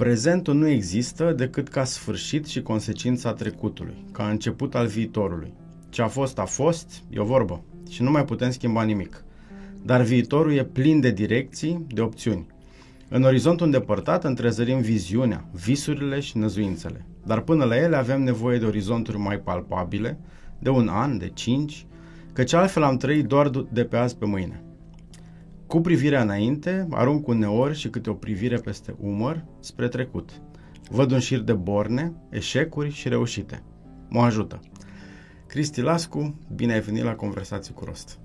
Prezentul nu există decât ca sfârșit și consecința trecutului, ca început al viitorului. Ce a fost, a fost, e o vorbă și nu mai putem schimba nimic. Dar viitorul e plin de direcții, de opțiuni. În orizontul îndepărtat întrezărim viziunea, visurile și năzuințele. Dar până la ele avem nevoie de orizonturi mai palpabile, de un an, de cinci, căci altfel am trăit doar de pe azi pe mâine. Cu privirea înainte, arunc uneori și câte o privire peste umăr spre trecut. Văd un șir de borne, eșecuri și reușite. Mă ajută. Cristi Lascu, bine ai venit la Conversații cu Rost.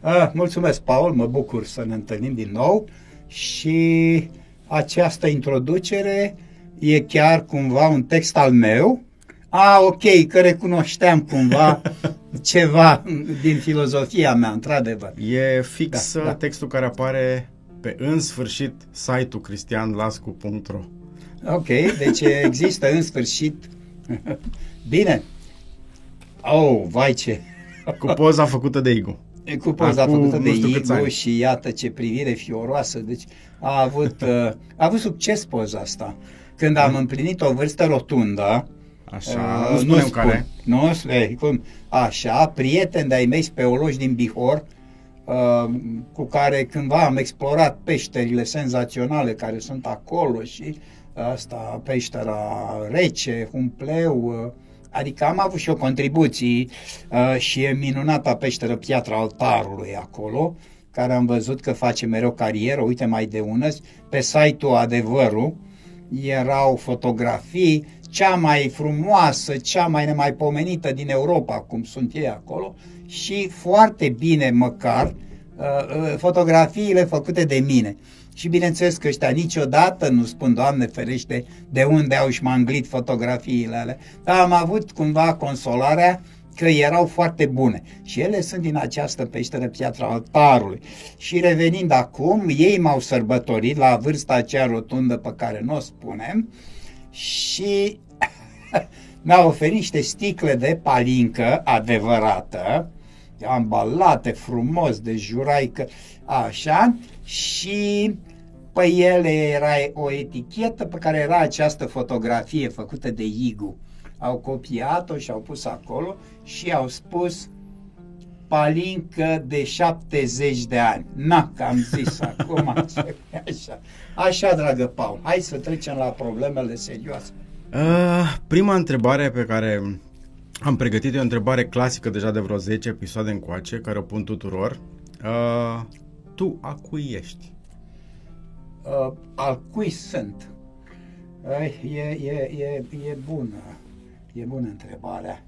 Ah, mulțumesc, Paul, mă bucur să ne întâlnim din nou și această introducere e chiar cumva un text al meu. A, ok, că recunoșteam cumva ceva din filozofia mea, într-adevăr. E fix da, da. textul care apare pe în sfârșit site-ul cristianlascu.ro Ok, deci există în sfârșit. Bine. Oh, vai ce... Cu poza făcută de Igu. Cu poza Acum, făcută de Igu și iată ce privire fioroasă. Deci a avut, uh, a avut succes poza asta. Când am împlinit o vârstă rotundă, Așa, uh, nu spunem spun, care. Nu, eh, cum, așa, prieteni de-ai mei speologi din Bihor, uh, cu care cândva am explorat peșterile senzaționale care sunt acolo și asta, peștera rece, humpleu, uh, adică am avut și o contribuții uh, și e minunata peșteră Piatra Altarului acolo, care am văzut că face mereu carieră, uite mai de unăzi, pe site-ul Adevărul, erau fotografii, cea mai frumoasă, cea mai nemaipomenită din Europa, cum sunt ei acolo, și foarte bine măcar uh, uh, fotografiile făcute de mine. Și bineînțeles că ăștia niciodată nu spun, Doamne ferește, de unde au șmanglit fotografiile alea. Dar am avut cumva consolarea că erau foarte bune. Și ele sunt din această peșteră Piatra Altarului. Și revenind acum, ei m-au sărbătorit la vârsta aceea rotundă pe care nu o spunem și mi-au oferit niște sticle de palincă adevărată, ambalate frumos de juraică, așa, și pe ele era o etichetă pe care era această fotografie făcută de Igu. Au copiat-o și au pus acolo și au spus palincă de 70 de ani. Na, că am zis acum așa. Așa, dragă Paul, hai să trecem la problemele serioase. Uh, prima întrebare pe care am pregătit e o întrebare clasică deja de vreo 10 episoade încoace, care o pun tuturor. Uh, tu a cui ești? Uh, al cui sunt? Uh, e, e, e, e bună, e bună întrebarea.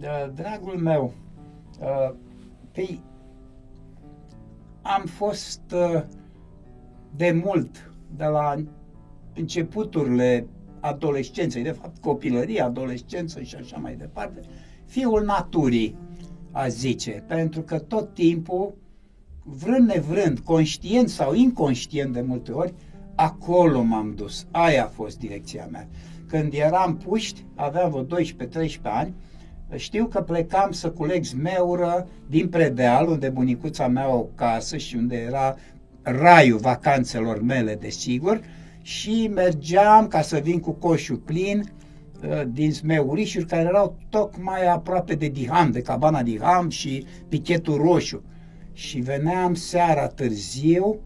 Uh, dragul meu, uh, păi, am fost uh, de mult, de la începuturile adolescenței, de fapt copilărie, adolescență și așa mai departe, fiul naturii, a zice, pentru că tot timpul, vrând nevrând, conștient sau inconștient de multe ori, acolo m-am dus. Aia a fost direcția mea. Când eram puști, aveam vreo 12-13 ani, știu că plecam să culeg zmeură din Predeal, unde bunicuța mea o casă și unde era raiul vacanțelor mele, desigur, și mergeam ca să vin cu coșul plin uh, din smeurișuri care erau tocmai aproape de Diham, de cabana Diham și pichetul roșu. Și veneam seara târziu,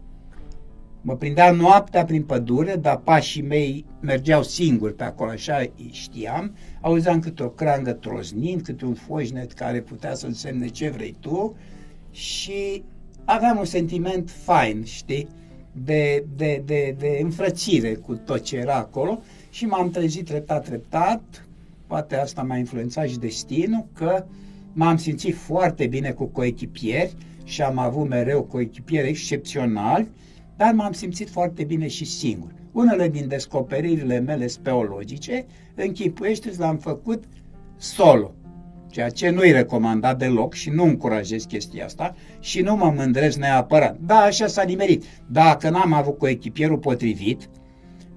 mă prindea noaptea prin pădure, dar pașii mei mergeau singuri pe acolo, așa știam, auzeam câte o crangă troznind, câte un foșnet care putea să însemne ce vrei tu și aveam un sentiment fain, știi? De, de, de, de înfrățire cu tot ce era acolo și m-am trezit treptat, treptat, poate asta m-a influențat și destinul, că m-am simțit foarte bine cu coechipieri și am avut mereu coechipieri excepționali, dar m-am simțit foarte bine și singur. Unele din descoperirile mele speologice, închipuiește l-am făcut solo ceea ce nu-i recomandat deloc și nu încurajez chestia asta și nu mă mândresc neapărat. Da, așa s-a nimerit. Dacă n-am avut cu echipierul potrivit,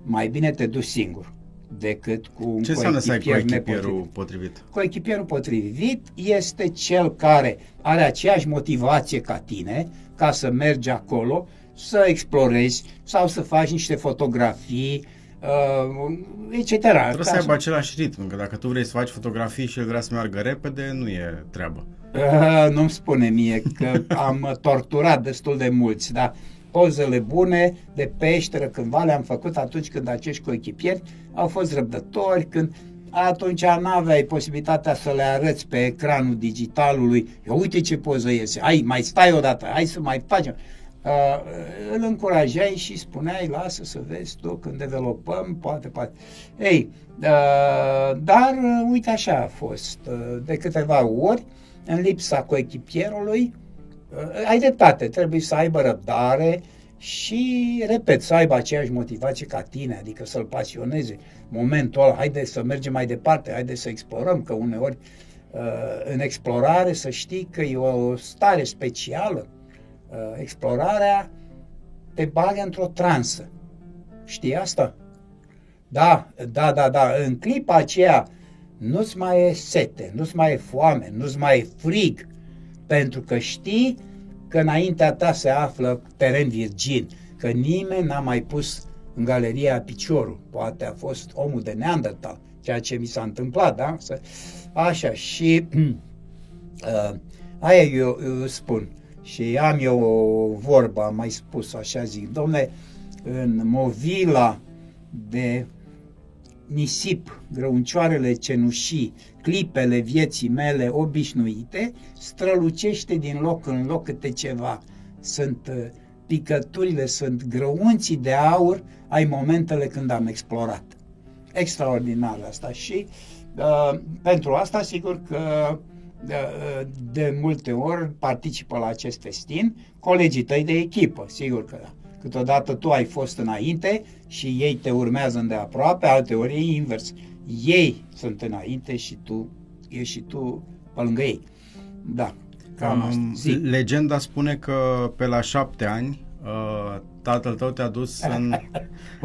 mai bine te duci singur decât cu un Ce înseamnă să ai cu echipierul potrivit? Cu echipierul potrivit este cel care are aceeași motivație ca tine ca să mergi acolo, să explorezi sau să faci niște fotografii, uh, etc. Trebuie să aibă același ritm, că dacă tu vrei să faci fotografii și el vrea să meargă repede, nu e treabă. Uh, nu-mi spune mie că am torturat destul de mulți, dar pozele bune de peșteră cândva le-am făcut atunci când acești coechipieri au fost răbdători, când atunci nu aveai posibilitatea să le arăți pe ecranul digitalului. Eu uite ce poză iese, hai, mai stai odată, hai să mai facem. Uh, îl încurajai și spuneai, lasă să vezi tu când developăm, poate, poate. Ei, uh, dar uh, uite așa a fost. Uh, de câteva ori, în lipsa coechipierului, uh, ai dreptate, trebuie să aibă răbdare și, repet, să aibă aceeași motivație ca tine, adică să-l pasioneze momentul ăla, haide să mergem mai departe, haide să explorăm, că uneori uh, în explorare să știi că e o stare specială, uh, explorarea te bagă într-o transă. Știi asta? Da, da, da, da. În clipa aceea nu-ți mai e sete, nu-ți mai e foame, nu-ți mai e frig, pentru că știi că înaintea ta se află teren virgin, că nimeni n-a mai pus în galeria piciorul. Poate a fost omul de Neandertal, ceea ce mi s-a întâmplat, da? Așa, și uh, aia eu, eu spun. Și am eu o vorbă, am mai spus așa, zic, domne, în movila de nisip, grăuncioarele cenușii, clipele vieții mele obișnuite, strălucește din loc în loc câte ceva. Sunt uh, picăturile, sunt grăunții de aur ai momentele când am explorat. Extraordinar asta și uh, pentru asta sigur că de, uh, de multe ori participă la acest festin colegii tăi de echipă, sigur că da. Câteodată tu ai fost înainte și ei te urmează îndeaproape, alte ori e invers. Ei sunt înainte și tu ești și tu pe lângă ei. Da. Cam asta. Legenda spune că pe la șapte ani uh, tatăl tău te-a dus în...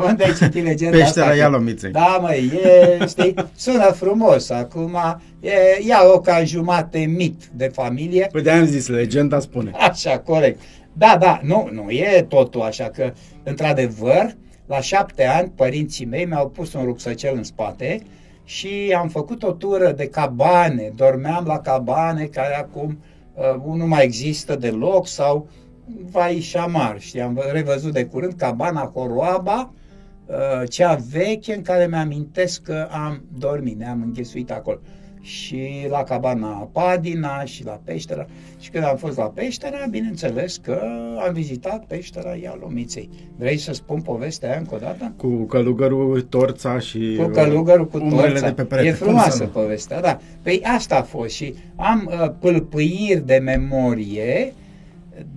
Unde ai citit legenda Peștera asta? Ialomiței. Da, măi, e, știi, sună frumos. Acum, e, ia-o ca jumate mit de familie. Păi de am zis, legenda spune. Așa, corect. Da, da, nu, nu e totul așa că, într-adevăr, la șapte ani, părinții mei mi-au pus un rucsăcel în spate și am făcut o tură de cabane. Dormeam la cabane care acum uh, nu mai există deloc sau vai șamar. Și am revăzut de curând cabana Coroaba, uh, cea veche în care mi-amintesc că am dormit, ne-am înghesuit acolo și la cabana Padina și la peștera. Și când am fost la peștera, bineînțeles că am vizitat peștera Ialomiței. Vrei să spun povestea aia încă o dată? Cu călugărul Torța și Cu călugărul cu Torța. De pe perete. E frumoasă povestea, da. Păi asta a fost și am uh, pâlpâiri de memorie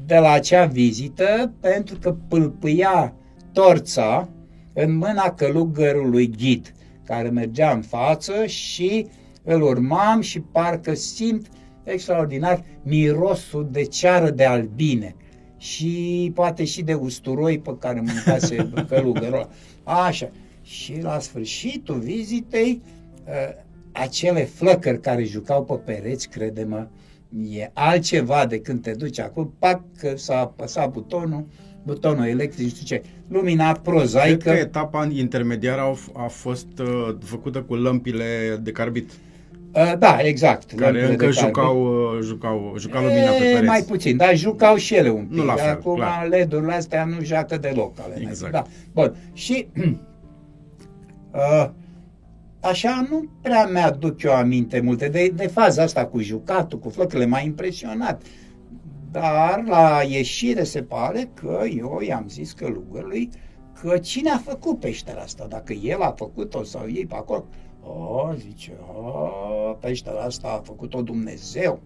de la acea vizită pentru că pâlpâia Torța în mâna călugărului ghid care mergea în față și uh, îl urmam și parcă simt extraordinar mirosul de ceară de albine și poate și de usturoi pe care mâncase călugărul Așa. Și la sfârșitul vizitei, ă, acele flăcări care jucau pe pereți, crede-mă, e altceva de când te duci acolo, pac, s-a apăsat butonul, butonul electric, știu ce, lumina prozaică. Cred că etapa intermediară a, a fost uh, făcută cu lămpile de carbid. Uh, da, exact. Care încă jucau, uh, jucau, jucau lumina pe pereți. Mai puțin, dar jucau și ele un pic. Nu la fel, Acum clar. LED-urile astea nu joacă deloc. Ale exact. Da. Bun. Și uh, așa nu prea mi-aduc eu aminte multe de, de faza asta cu jucatul, cu flăcările, m-a impresionat. Dar la ieșire se pare că eu i-am zis călugărului că cine a făcut peștera asta, dacă el a făcut-o sau ei pe acolo. O, zice, o, peștera asta a făcut-o Dumnezeu.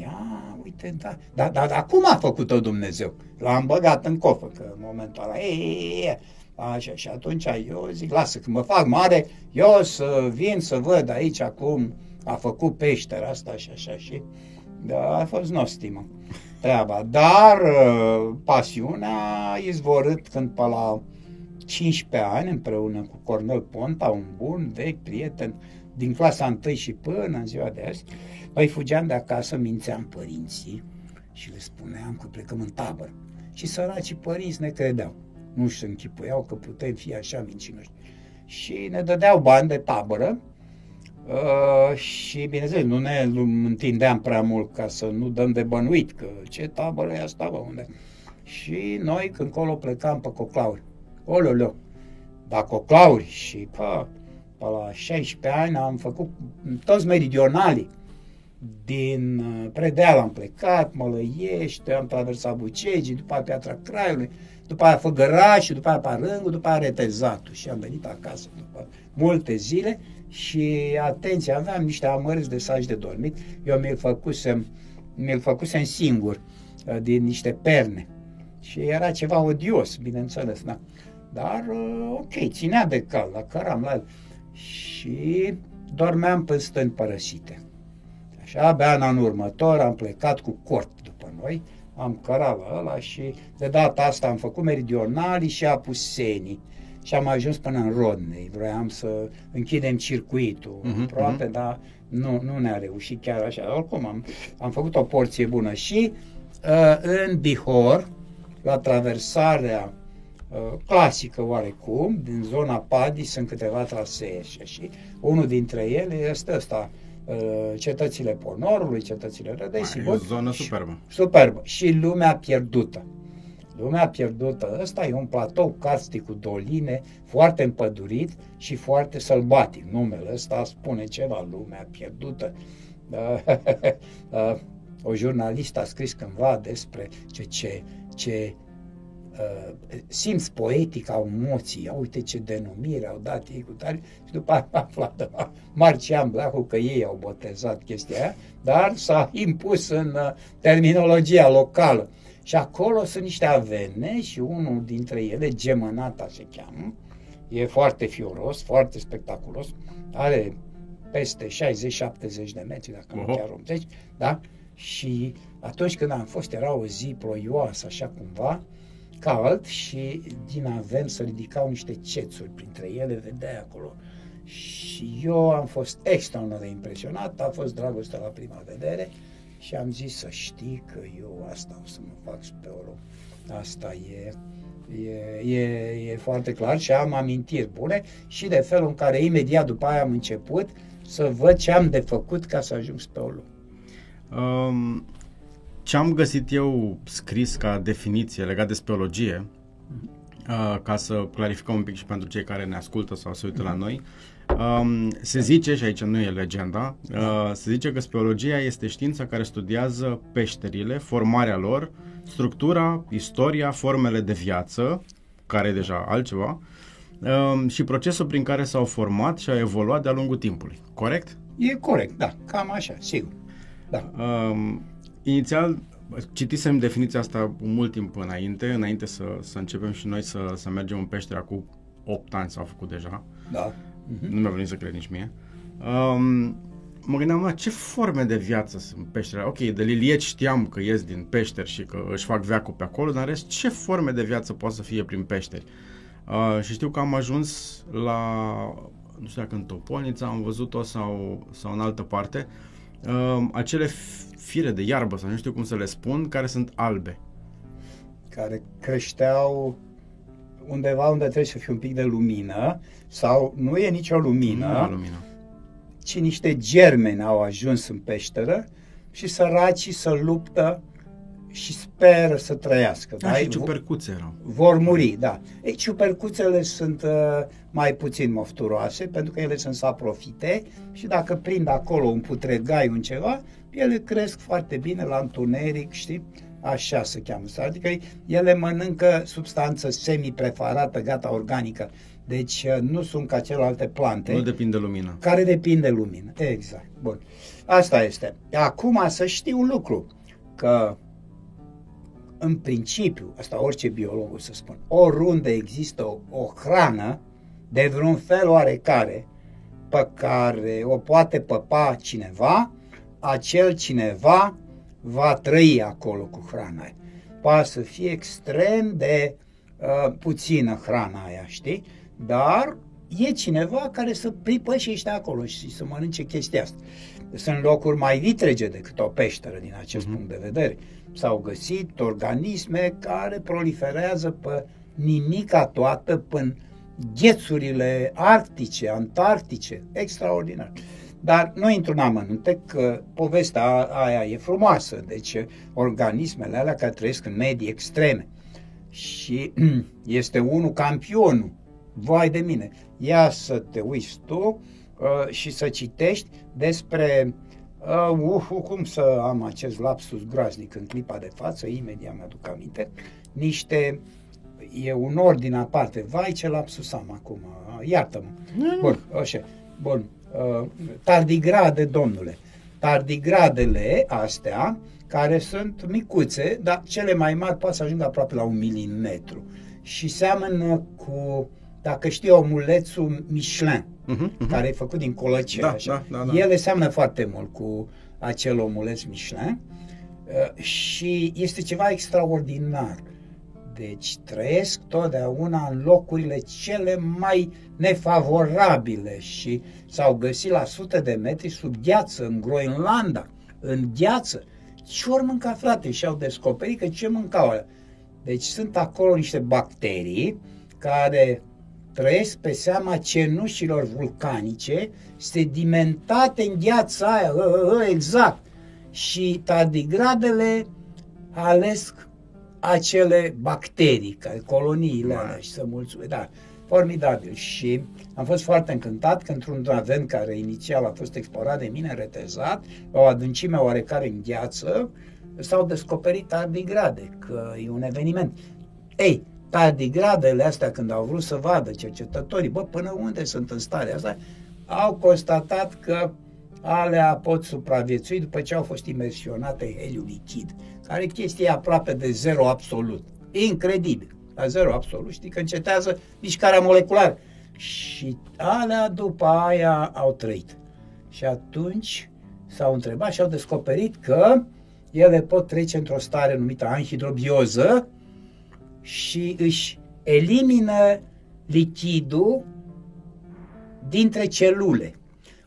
Ia, uite, da, da, da, da, cum a făcut-o Dumnezeu? L-am băgat în cofă, că în momentul ăla, e, e, e, așa, și atunci eu zic, lasă, când mă fac mare, eu să vin să văd aici cum a făcut peștera asta și așa și, da, a fost nostimă treaba, dar uh, pasiunea a izvorât când pe la 15 ani împreună cu Cornel Ponta, un bun, vechi prieten din clasa 1 și până în ziua de azi, noi fugeam de acasă, mințeam părinții și le spuneam că plecăm în tabără. Și săracii părinți ne credeau. Nu și închipuiau că putem fi așa mincinoși. Și ne dădeau bani de tabără uh, și, bineînțeles, nu ne întindeam prea mult ca să nu dăm de bănuit, că ce tabără e asta, bă, unde? Și noi, când colo plecam pe coclauri, ololeo, da coclauri și, pă, pe la 16 ani am făcut toți meridionalii din uh, Predeal am plecat, Mălăiește, am traversat Bucegii, după aia Piatra Craiului, după aia Făgărașul, după aia Parângul, după aia Retezatul și am venit acasă după multe zile și atenție, aveam niște amărâți de saci de dormit, eu mi-l făcusem, mi-l făcusem singur uh, din niște perne. Și era ceva odios, bineînțeles, da. Dar, uh, ok, ținea de cal, la căram la el. Și dormeam pe stâni părăsite. Și abia în anul următor am plecat cu cort după noi, am cărat la ăla și de data asta am făcut meridionalii și apusenii și am ajuns până în Rodney. Vroiam să închidem circuitul uh-huh, aproape, uh-huh. dar nu, nu ne-a reușit chiar așa. Oricum, am, am făcut o porție bună și uh, în Bihor, la traversarea uh, clasică oarecum, din zona Padi sunt câteva trasee și unul dintre ele este ăsta, Uh, cetățile Ponorului, cetățile Rădei, sigur. o zonă superbă. Superbă. Și lumea pierdută. Lumea pierdută. Ăsta e un platou karstic cu doline, foarte împădurit și foarte sălbatic. Numele ăsta spune ceva, lumea pierdută. Uh, o jurnalistă a scris cândva despre ce, ce, ce uh, simț poetic au moții, ia uite ce denumire au dat ei cu tare și după aia am aflat de la Marcian Blahu că ei au botezat chestia aia, dar s-a impus în uh, terminologia locală. Și acolo sunt niște avene și unul dintre ele, Gemănata se cheamă, e foarte fioros, foarte spectaculos, are peste 60-70 de metri, dacă nu chiar 80, da? Și atunci când am fost, era o zi ploioasă, așa cumva, cald și din avem să ridicau niște cețuri printre ele, vedeai acolo. Și eu am fost extraordinar de impresionat, a fost dragoste la prima vedere și am zis să știi că eu asta o să mă fac speolog. Asta e, e, e, e foarte clar și am amintiri bune și de felul în care imediat după aia am început să văd ce am de făcut ca să ajung speolog. Um, ce am găsit eu scris ca definiție legat de speologie, uh, ca să clarificăm un pic și pentru cei care ne ascultă sau se uită la noi, um, se zice, și aici nu e legenda, uh, se zice că speologia este știința care studiază peșterile, formarea lor, structura, istoria, formele de viață, care e deja altceva, um, și procesul prin care s-au format și au evoluat de-a lungul timpului. Corect? E corect, da, cam așa, sigur. Da. Um, Inițial, citisem definiția asta mult timp înainte, înainte să, să începem și noi să, să mergem în peștera cu 8 ani s-au făcut deja. Da. Uh-huh. Nu mi-a venit să cred nici mie. Um, mă gândeam la ce forme de viață sunt peștera. Ok, de lilieci știam că ies din peșteri și că își fac veacul pe acolo, dar în rest, ce forme de viață poate să fie prin peșteri? Uh, și știu că am ajuns la, nu știu dacă în Topolnița am văzut-o sau, sau în altă parte, uh, acele fire de iarbă sau nu știu cum să le spun, care sunt albe. Care creșteau undeva unde trebuie să fie un pic de lumină sau nu e nicio lumină, nu e lumină. ci niște germeni au ajuns în peșteră și săracii să luptă și speră să trăiască. Da, da? și ciupercuțe erau. Vor muri, da. Ei, ciupercuțele sunt uh, mai puțin mofturoase, pentru că ele sunt saprofite și dacă prind acolo un putregai, un ceva, ele cresc foarte bine la întuneric, știi? Așa se cheamă. Adică ele mănâncă substanță semi-preparată, gata, organică. Deci uh, nu sunt ca celelalte plante. Nu depinde de lumină. Care depinde de lumină. Exact. Bun. Asta este. Acum să știu un lucru, că în principiu, asta orice biolog o să spun, oriunde există o, o hrană de vreun fel oarecare pe care o poate păpa cineva, acel cineva va trăi acolo cu hrana aia. Poate să fie extrem de uh, puțină hrana aia, știi? Dar e cineva care să pripășește acolo și să mănânce chestia asta. Sunt locuri mai vitrege decât o peșteră din acest mm-hmm. punct de vedere. S-au găsit organisme care proliferează pe nimica toată până ghețurile arctice, antarctice, extraordinar. Dar nu intru în amănunte că povestea aia e frumoasă, deci organismele alea care trăiesc în medii extreme. Și este unul campionul, vai de mine, ia să te uiți tu uh, și să citești despre uh, uh, cum să am acest lapsus groaznic în clipa de față, imediat mi-aduc aminte, niște e un ordin aparte. Vai, ce lapsus am acum, iartă-mă. Bun, așa. Bun, uh, tardigrade, domnule. Tardigradele astea, care sunt micuțe, dar cele mai mari poate să ajungă aproape la un milimetru. Și seamănă cu, dacă știi, omulețul Michelin, uh-huh, uh-huh. care e făcut din colăce. Da, așa. da, da, da. Ele seamănă foarte mult cu acel omuleț Michelin uh, și este ceva extraordinar. Deci trăiesc totdeauna în locurile cele mai nefavorabile și s-au găsit la sute de metri sub gheață, în Groenlanda, în gheață. Ce ori mânca, frate? Și au descoperit că ce mâncau alea. Deci sunt acolo niște bacterii care trăiesc pe seama cenușilor vulcanice, sedimentate în gheața aia, ă, ă, ă, exact. Și tardigradele alesc acele bacterii, care, coloniile alea și să mulțumesc. Da, formidabil. Și am fost foarte încântat că într-un avent care inițial a fost explorat de mine, retezat, la o adâncime oarecare în gheață, s-au descoperit tardigrade, că e un eveniment. Ei, tardigradele astea, când au vrut să vadă cercetătorii, bă, până unde sunt în stare asta, au constatat că alea pot supraviețui după ce au fost imersionate în heliu lichid, care chestie e aproape de zero absolut. Incredibil. La zero absolut. Știi că încetează mișcarea moleculară. Și alea după aia au trăit. Și atunci s-au întrebat și au descoperit că ele pot trece într-o stare numită anhidrobioză și își elimină lichidul dintre celule.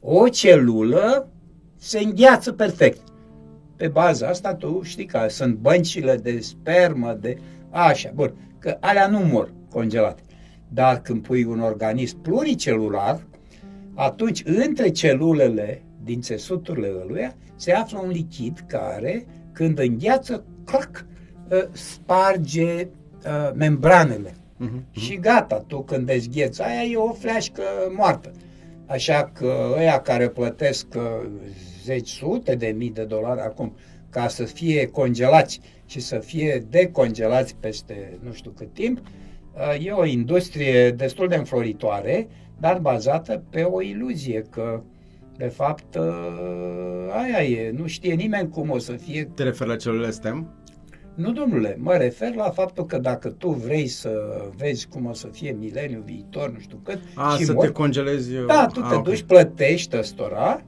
O celulă se îngheață perfect. Pe baza asta tu știi că sunt băncile de spermă, de așa, bun, că alea nu mor congelate. Dar când pui un organism pluricelular, atunci între celulele din țesuturile ăluia se află un lichid care, când îngheață, clac, ă, sparge uh, membranele. Uh-huh. Și gata, tu când dezgheți aia e o fleașcă moartă. Așa că ăia care plătesc uh, zeci, sute de mii de dolari acum ca să fie congelați și să fie decongelați peste nu știu cât timp, uh, e o industrie destul de înfloritoare, dar bazată pe o iluzie că de fapt uh, aia e, nu știe nimeni cum o să fie. Te referi la celulele STEM? Nu, domnule, mă refer la faptul că dacă tu vrei să vezi cum o să fie mileniul viitor, nu știu cât... A, și să mor, te congelezi... Da, tu A, te okay. duci, plătești ăstora,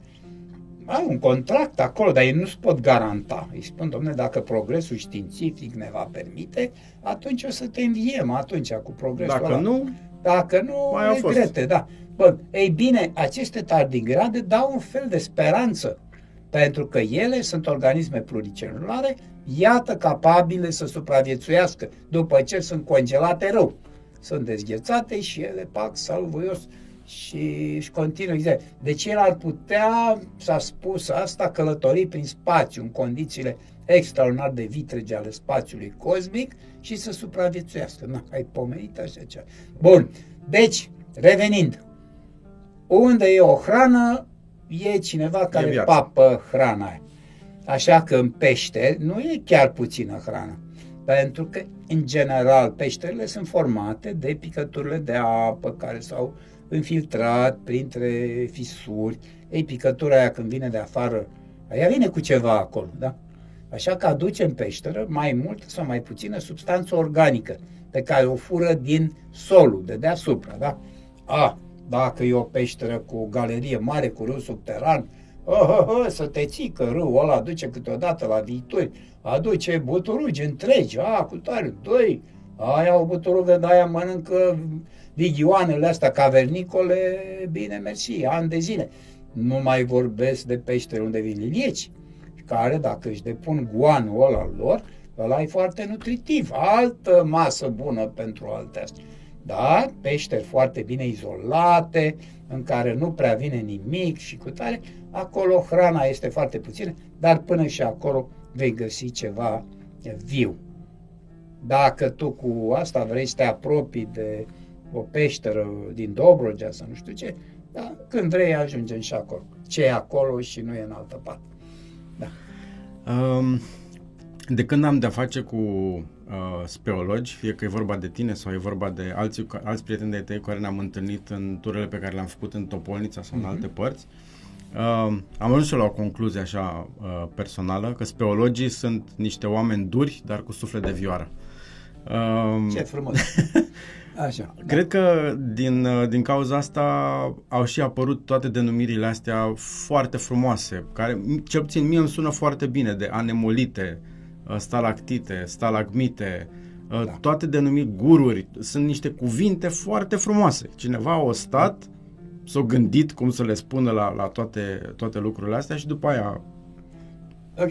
ai un contract acolo, dar ei nu-ți pot garanta. Îi spun, domnule, dacă progresul științific ne va permite, atunci o să te înviem atunci cu progresul Dacă ăla. nu, dacă nu, mai regrete, da. Bă, ei bine, aceste tardigrade dau un fel de speranță pentru că ele sunt organisme pluricelulare, iată capabile să supraviețuiască după ce sunt congelate rău. Sunt dezghețate și ele pac salvoios și își continuă. Deci el ar putea, s-a spus asta, călători prin spațiu, în condițiile extraordinar de vitrege ale spațiului cosmic și să supraviețuiască. Nu, ai pomenit așa ceva. Bun, deci, revenind, unde e o hrană, e cineva care e papă hrana aia. Așa că în pește nu e chiar puțină hrană. Pentru că, în general, peșterile sunt formate de picăturile de apă care s-au infiltrat printre fisuri. Ei, picătura aia când vine de afară, ea vine cu ceva acolo, da? Așa că aduce în peșteră mai mult sau mai puțină substanță organică pe care o fură din solul de deasupra, da? A, dacă e o peșteră cu o galerie mare, cu râu subteran, oh, oh, oh, să te ții că râul ăla aduce câteodată la viitor, aduce buturugi întregi, a, cu tare, doi, aia o buturugă de aia mănâncă vigioanele astea cavernicole, bine mersi, ani de zile. Nu mai vorbesc de peștere unde vin lilieci, care dacă își depun guanul ăla lor, ăla e foarte nutritiv, altă masă bună pentru alte astea. Da, peșteri foarte bine izolate, în care nu prea vine nimic și cu tare, acolo hrana este foarte puțină, dar până și acolo vei găsi ceva viu. Dacă tu cu asta vrei să te apropii de o peșteră din Dobrogea sau nu știu ce, da, când vrei ajungem și acolo. Ce e acolo și nu e în altă parte. Da. Um, de când am de-a face cu uh, speologi, fie că e vorba de tine sau e vorba de alți, alți prieteni de tăi care ne-am întâlnit în turele pe care le-am făcut în Topolnița sau uh-huh. în mhm. alte părți, uh, am ajuns la o concluzie așa uh, personală, că speologii sunt niște oameni duri, dar cu suflet de vioară. Uh, Ce frumos! Așa. Cred că din, uh, din cauza asta au și apărut toate denumirile astea foarte frumoase, care cel puțin mie îmi sună foarte bine, de anemolite, uh, stalactite, stalagmite, uh, da. toate denumiri gururi, sunt niște cuvinte foarte frumoase. Cineva a stat, s-a gândit cum să le spună la, la toate, toate lucrurile astea și după aia... Ok,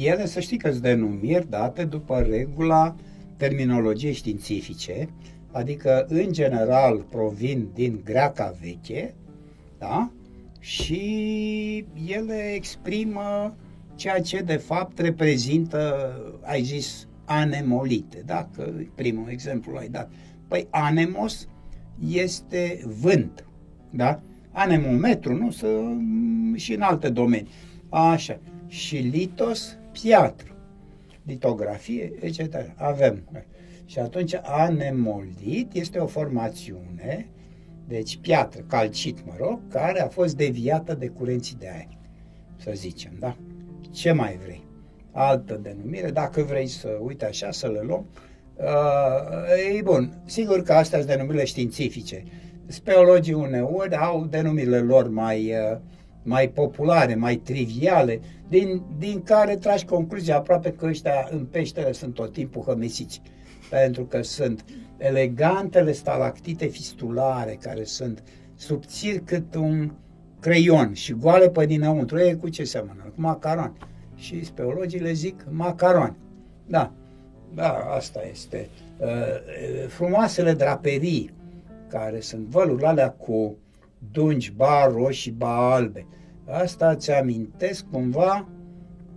ele să știi că sunt denumiri date după regula terminologiei științifice, adică în general provin din greaca veche, da? și ele exprimă ceea ce de fapt reprezintă, ai zis, anemolite, da? Că primul exemplu l-ai dat. Păi anemos este vânt, da? Anemometru, nu? Să, și în alte domenii. Așa. Și litos, piatră. Litografie, etc. Avem. Și atunci anemolit este o formațiune, deci piatră, calcit, mă rog, care a fost deviată de curenții de aer, să zicem, da? Ce mai vrei? Altă denumire, dacă vrei să, uite așa, să le luăm, uh, e bun, sigur că astea sunt denumirile științifice. Speologii uneori au denumirile lor mai, uh, mai populare, mai triviale, din, din care tragi concluzia aproape că ăștia în peștere sunt tot timpul hămesiți pentru că sunt elegantele stalactite fistulare care sunt subțiri cât un creion și goale pe dinăuntru. E cu ce seamănă? Cu macaron. Și speologii le zic macaron. Da, da, asta este. Uh, frumoasele draperii, care sunt vălurile alea cu dungi, ba roșii, ba albe. Asta ți amintesc cumva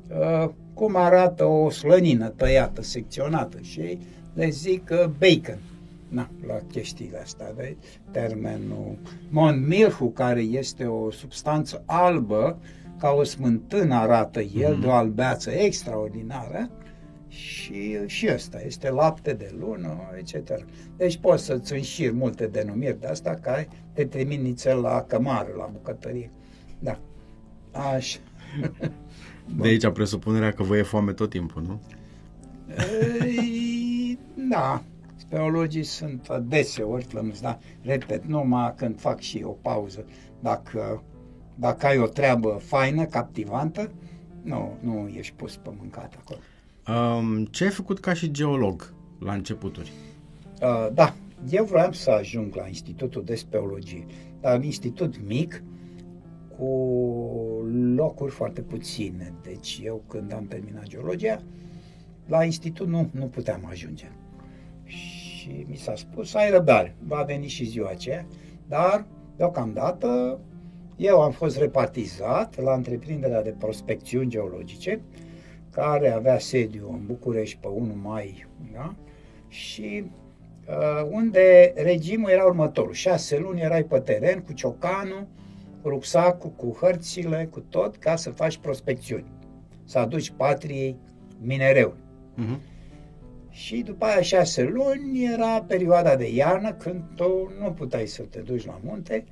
uh, cum arată o slănină tăiată, secționată și le zic uh, bacon. Na, la chestiile astea, de termenul Monmilhu, care este o substanță albă, ca o smântână arată el, mm. de o albeață extraordinară, și, și ăsta este lapte de lună, etc. Deci poți să-ți înșiri multe denumiri de asta care te trimit nițel la cămară, la bucătărie. Da. Așa. de aici presupunerea că vă e foame tot timpul, nu? Da, speologii sunt adeseori flămâți, da? Repet, numai când fac și o pauză. Dacă, dacă ai o treabă faină, captivantă, nu, nu ești pus pe mâncat acolo. Um, ce ai făcut ca și geolog la începuturi? Uh, da, eu vreau să ajung la Institutul de Speologie, dar un institut mic, cu locuri foarte puține. Deci eu când am terminat geologia, la institut nu, nu puteam ajunge și mi s-a spus, ai răbdare, va veni și ziua aceea, dar deocamdată eu am fost repartizat la întreprinderea de prospecțiuni geologice, care avea sediu în București pe 1 mai, da? și uh, unde regimul era următorul. Șase luni erai pe teren cu ciocanul, cu rucsacul, cu hărțile, cu tot, ca să faci prospecțiuni. Să aduci patriei minereu. Uh-huh. Și după aia șase luni era perioada de iarnă când tu nu puteai să te duci la munte,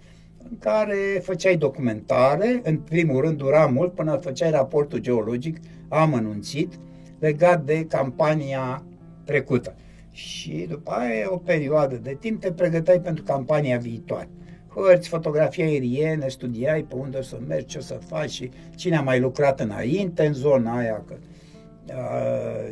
în care făceai documentare, în primul rând dura mult până făceai raportul geologic amănunțit legat de campania trecută. Și după aia o perioadă de timp te pregăteai pentru campania viitoare. Hărți, fotografii aeriene, studiai pe unde o să mergi, ce o să faci și cine a mai lucrat înainte în zona aia, că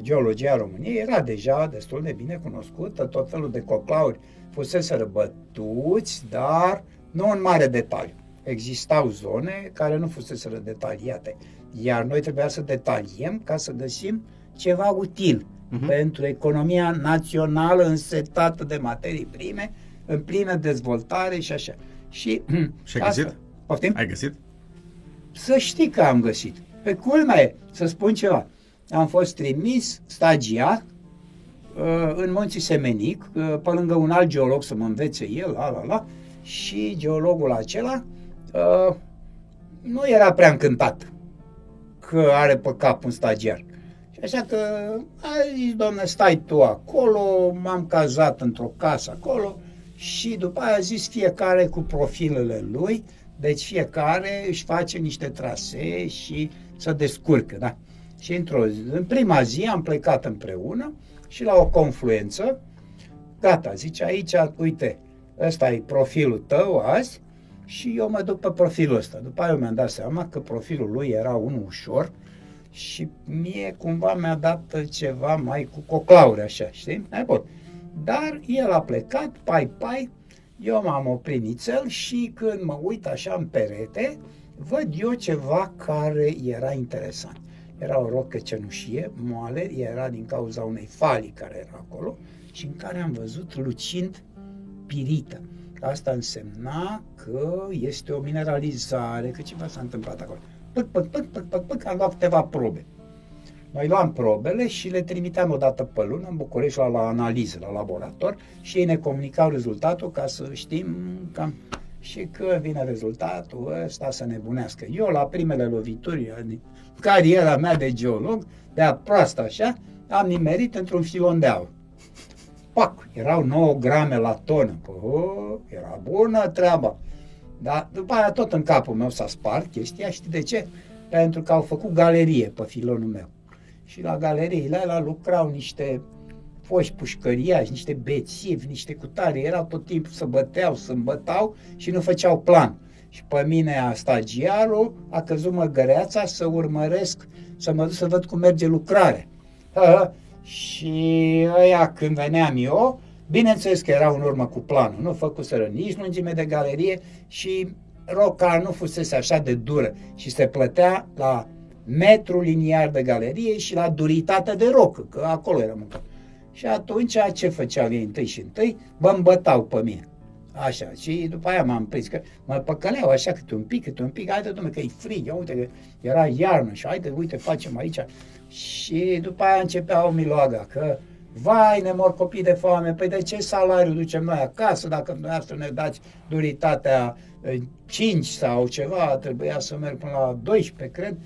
geologia României era deja destul de bine cunoscută, tot felul de coclauri fusese bătuți, dar nu în mare detaliu. Existau zone care nu fusese detaliate, iar noi trebuia să detaliem ca să găsim ceva util, uh-huh. pentru economia națională însetată de materii prime, în plină dezvoltare și așa. Și, și ai găsit? Poftim? Ai găsit? Să știi că am găsit. Pe culmea e, să spun ceva. Am fost trimis stagiar uh, în Munții Semenic, uh, pe lângă un alt geolog să mă învețe el, la, la, la, și geologul acela uh, nu era prea încântat că are pe cap un stagiar. Și așa că a zis, domne, stai tu acolo, m-am cazat într-o casă acolo și după aia a zis fiecare cu profilele lui, deci fiecare își face niște trasee și să descurcă, da? Și într-o zi, în prima zi am plecat împreună și la o confluență, gata, zice aici, uite, ăsta e profilul tău azi și eu mă duc pe profilul ăsta. După aia mi-am dat seama că profilul lui era unul ușor și mie cumva mi-a dat ceva mai cu coclaure așa, știi? Mai bun. Dar el a plecat, pai, pai, eu m-am oprit nițel și când mă uit așa în perete, văd eu ceva care era interesant. Era o rocă cenușie, moale, era din cauza unei falii care era acolo și în care am văzut lucind pirită. Asta însemna că este o mineralizare, că ceva s-a întâmplat acolo. Păc, păc, păc, păc, păc, păc, am luat câteva probe. Noi luam probele și le trimiteam o dată pe lună în București la, la analiză, la laborator și ei ne comunicau rezultatul ca să știm cam și că vine rezultatul ăsta să nebunească. Eu la primele lovituri în cariera mea de geolog, de proastă așa, am nimerit într-un filon de aur. Pac, erau 9 grame la tonă. Pă, era bună treaba. Dar după aia tot în capul meu s-a spart chestia, știi de ce? Pentru că au făcut galerie pe filonul meu. Și la galeriile alea lucrau niște foști pușcăriași, niște bețivi, niște cutare, erau tot timpul să băteau, să îmbătau și nu făceau plan. Și pe mine, a stagiarul, a căzut măgăreața să urmăresc, să mă duc să văd cum merge lucrarea. Și ăia când veneam eu, bineînțeles că erau în urmă cu planul, nu făcuseră nici lungime de galerie și roca nu fusese așa de dură și se plătea la metru liniar de galerie și la duritatea de rocă, că acolo era mâncat. Și atunci ce făceau ei întâi și întâi? Bă, îmbătau pe mine. Așa, și după aia m-am prins că mă păcăleau așa câte un pic, câte un pic, haide domnule că e frig, uite că era iarnă și haide, uite, facem aici. Și după aia începea o miloaga, că vai, ne mor copii de foame, păi de ce salariu ducem noi acasă dacă dumneavoastră ne dați duritatea 5 sau ceva, trebuia să merg până la 12, cred.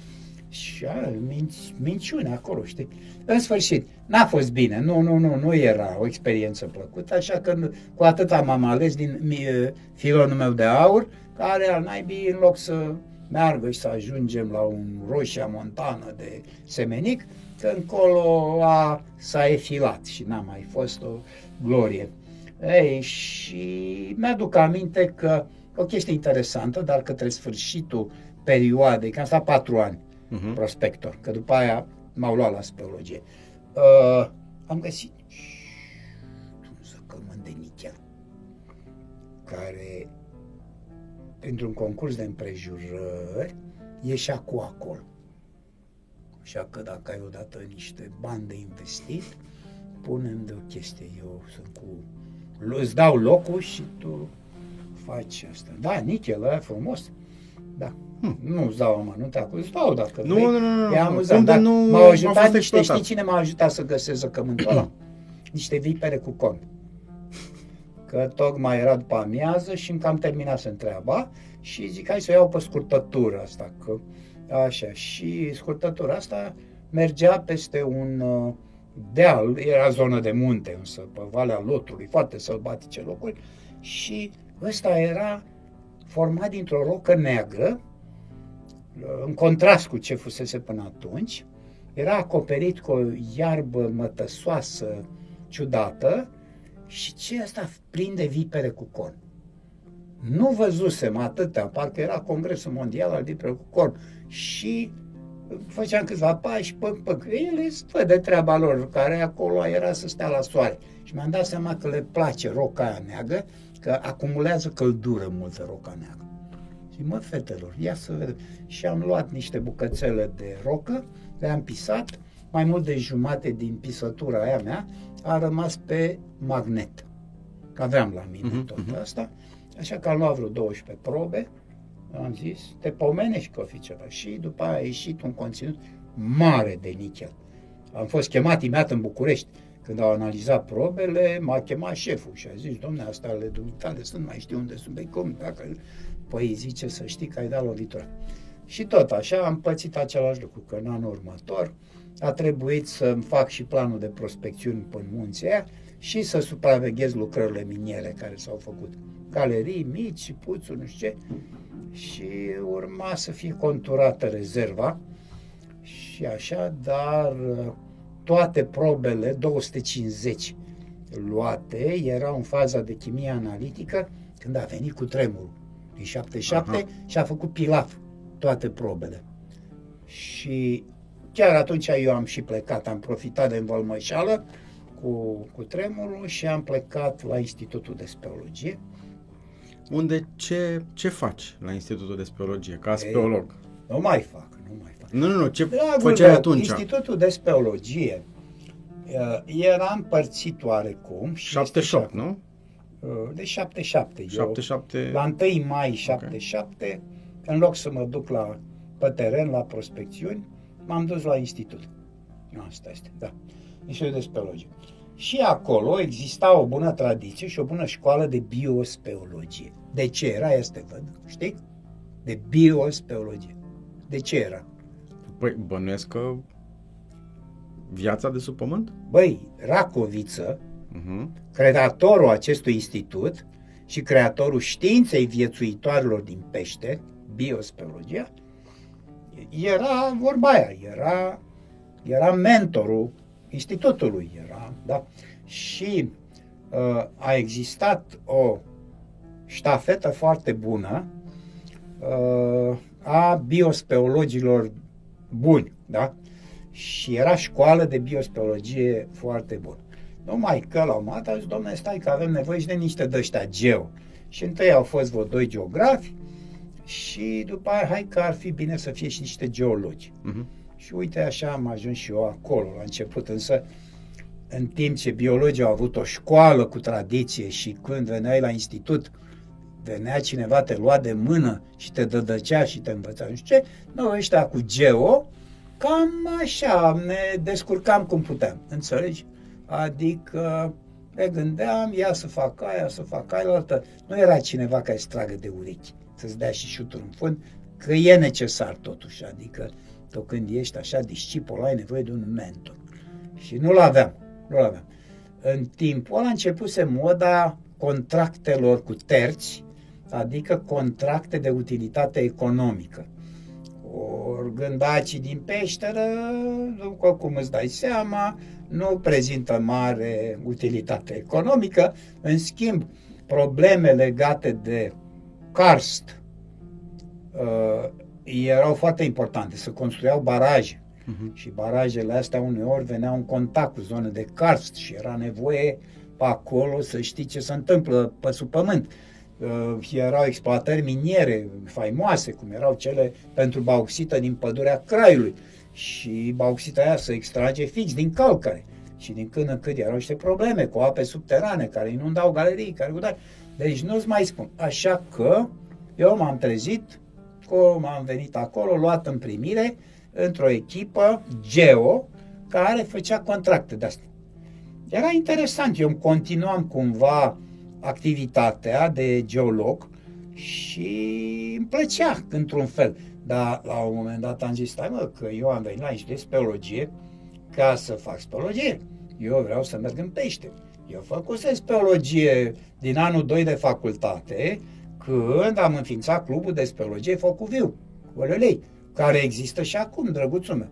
Și a, minci, minciune acolo, știi? În sfârșit, n-a fost bine, nu, nu, nu, nu era o experiență plăcută, așa că cu atât am ales din filonul meu de aur, care al naibii, în loc să meargă și să ajungem la un roșia montană de semenic, că încolo a, s-a efilat și n-a mai fost o glorie. Ei, și mi-aduc aminte că o chestie interesantă, dar către sfârșitul perioadei, că am stat patru ani uh-huh. prospector, că după aia m-au luat la speleologie. Uh, am găsit un zăcământ de nichel care pentru un concurs de împrejurări ieșea cu acolo. Așa că dacă ai odată niște bani de investit, punem de o chestie. Eu sunt cu... Îți dau locul și tu faci asta. Da, nichel, ăla frumos. Da. Hmm. Nu-ți dau amănunte acum, îți dau dacă nu, vrei. Nu, nu, nu. E amuzant, dar nu m-au ajutat niște, știi cine m-a ajutat să găsesc zăcământul ăla? niște vipere cu con. Că tocmai era după amiază și încă am terminat să întreaba și zic, hai să o iau pe scurtătură asta, că așa. Și scurtătura asta mergea peste un uh, deal, era zonă de munte, însă pe Valea Lotului, foarte sălbatice locuri, și ăsta era format dintr-o rocă neagră, în contrast cu ce fusese până atunci, era acoperit cu o iarbă mătăsoasă, ciudată, și ce asta plin de vipere cu corn. Nu văzusem atâtea, parcă era Congresul Mondial al Viperelor cu corn. Și făceam câțiva pași, păc, păc. Ele fă de treaba lor, care acolo era să stea la soare. Și mi-am dat seama că le place roca aia neagră, că acumulează căldură multă roca neagră. Și mă, fetelor, ia să vedem. Și am luat niște bucățele de rocă, le-am pisat, mai mult de jumate din pisătura aia mea a rămas pe magnet. Că aveam la mine uh-huh, tot uh-huh. asta. Așa că am luat vreo 12 probe, am zis, te pomenești că o fi ceva. Și după aia a ieșit un conținut mare de nichel. Am fost chemat imediat în București. Când au analizat probele, m-a chemat șeful și a zis, domne, asta ale dumitale sunt, mai știu unde sunt, băi, cum, dacă... Păi zice să știi că ai dat lovitura. Și tot așa am pățit același lucru, că în anul următor a trebuit să-mi fac și planul de prospecțiuni pe munții aia și să supraveghez lucrările miniere care s-au făcut. Galerii mici și puțuri, nu știu ce. Și urma să fie conturată rezerva și așa, dar toate probele, 250 luate, erau în faza de chimie analitică când a venit cu tremurul din 77 Aha. și a făcut pilaf toate probele. Și chiar atunci eu am și plecat, am profitat de învălmășală cu, cu tremurul și am plecat la Institutul de Speologie. Unde ce, ce faci la Institutul de Speologie, ca speolog? Nu mai fac, nu mai fac. Nu, nu, nu, ce Dragul făceai meu, atunci? Institutul de Speologie uh, era împărțit oarecum. 78, nu? Uh, de 77. 77. Eu, la 1 mai 77, okay. în loc să mă duc la, pe teren, la prospecțiuni, m-am dus la institut. Asta este, da. Institutul de Speologie. Și acolo exista o bună tradiție și o bună școală de biospeologie. De ce era? Este văd, știi? De biospeologie. De ce era? Păi, bănuiesc că viața de sub pământ? Băi, Racoviță, uh-huh. creatorul acestui institut și creatorul științei viețuitoarelor din pește, biospeologia, era vorba aia, era, era mentorul institutului, era, da? Și uh, a existat o ștafetă foarte bună uh, a biospeologilor buni, da? Și era școală de biospeologie foarte bună. Numai că la un moment dat, domnule, stai că avem nevoie și de niște dăștia geo. Și întâi au fost vreo doi geografi și după aia, hai că ar fi bine să fie și niște geologi. Uh-huh. Și uite, așa am ajuns și eu acolo la început, însă în timp ce biologii au avut o școală cu tradiție și când veneai la institut, venea cineva, te lua de mână și te dădăcea și te învăța, nu știu ce, noi ăștia cu geo, cam așa, ne descurcam cum puteam, înțelegi? Adică ne gândeam, ia să fac aia, să fac aia, altă. Nu era cineva care să tragă de urechi, să-ți dea și șuturi în fund, că e necesar totuși, adică tot când ești așa discipol, ai nevoie de un mentor. Și nu-l aveam, nu-l aveam. În timpul ăla începuse moda contractelor cu terți, adică contracte de utilitate economică. Ori gândacii din peșteră, după cum îți dai seama, nu prezintă mare utilitate economică, în schimb, probleme legate de karst uh, erau foarte importante, să construiau baraje. Uh-huh. Și barajele astea uneori veneau în contact cu zone de karst și era nevoie pe acolo să știi ce se întâmplă pe sub pământ. Uh, erau exploatări miniere faimoase, cum erau cele pentru bauxită din pădurea Craiului. Și bauxita aia se extrage fix din calcare. Și din când în când erau niște probleme cu ape subterane care inundau galerii, care cu Deci nu-ți mai spun. Așa că eu m-am trezit, cum am venit acolo, luat în primire, într-o echipă geo care făcea contracte de astea. Era interesant, eu îmi continuam cumva activitatea de geolog și îmi plăcea într-un fel. Dar la un moment dat am zis, stai mă, că eu am venit la aici de speologie ca să fac speologie. Eu vreau să merg în pește. Eu făcusem speologie din anul 2 de facultate, când am înființat clubul de speologie Focul Viu, Olelei, care există și acum, drăguțul meu.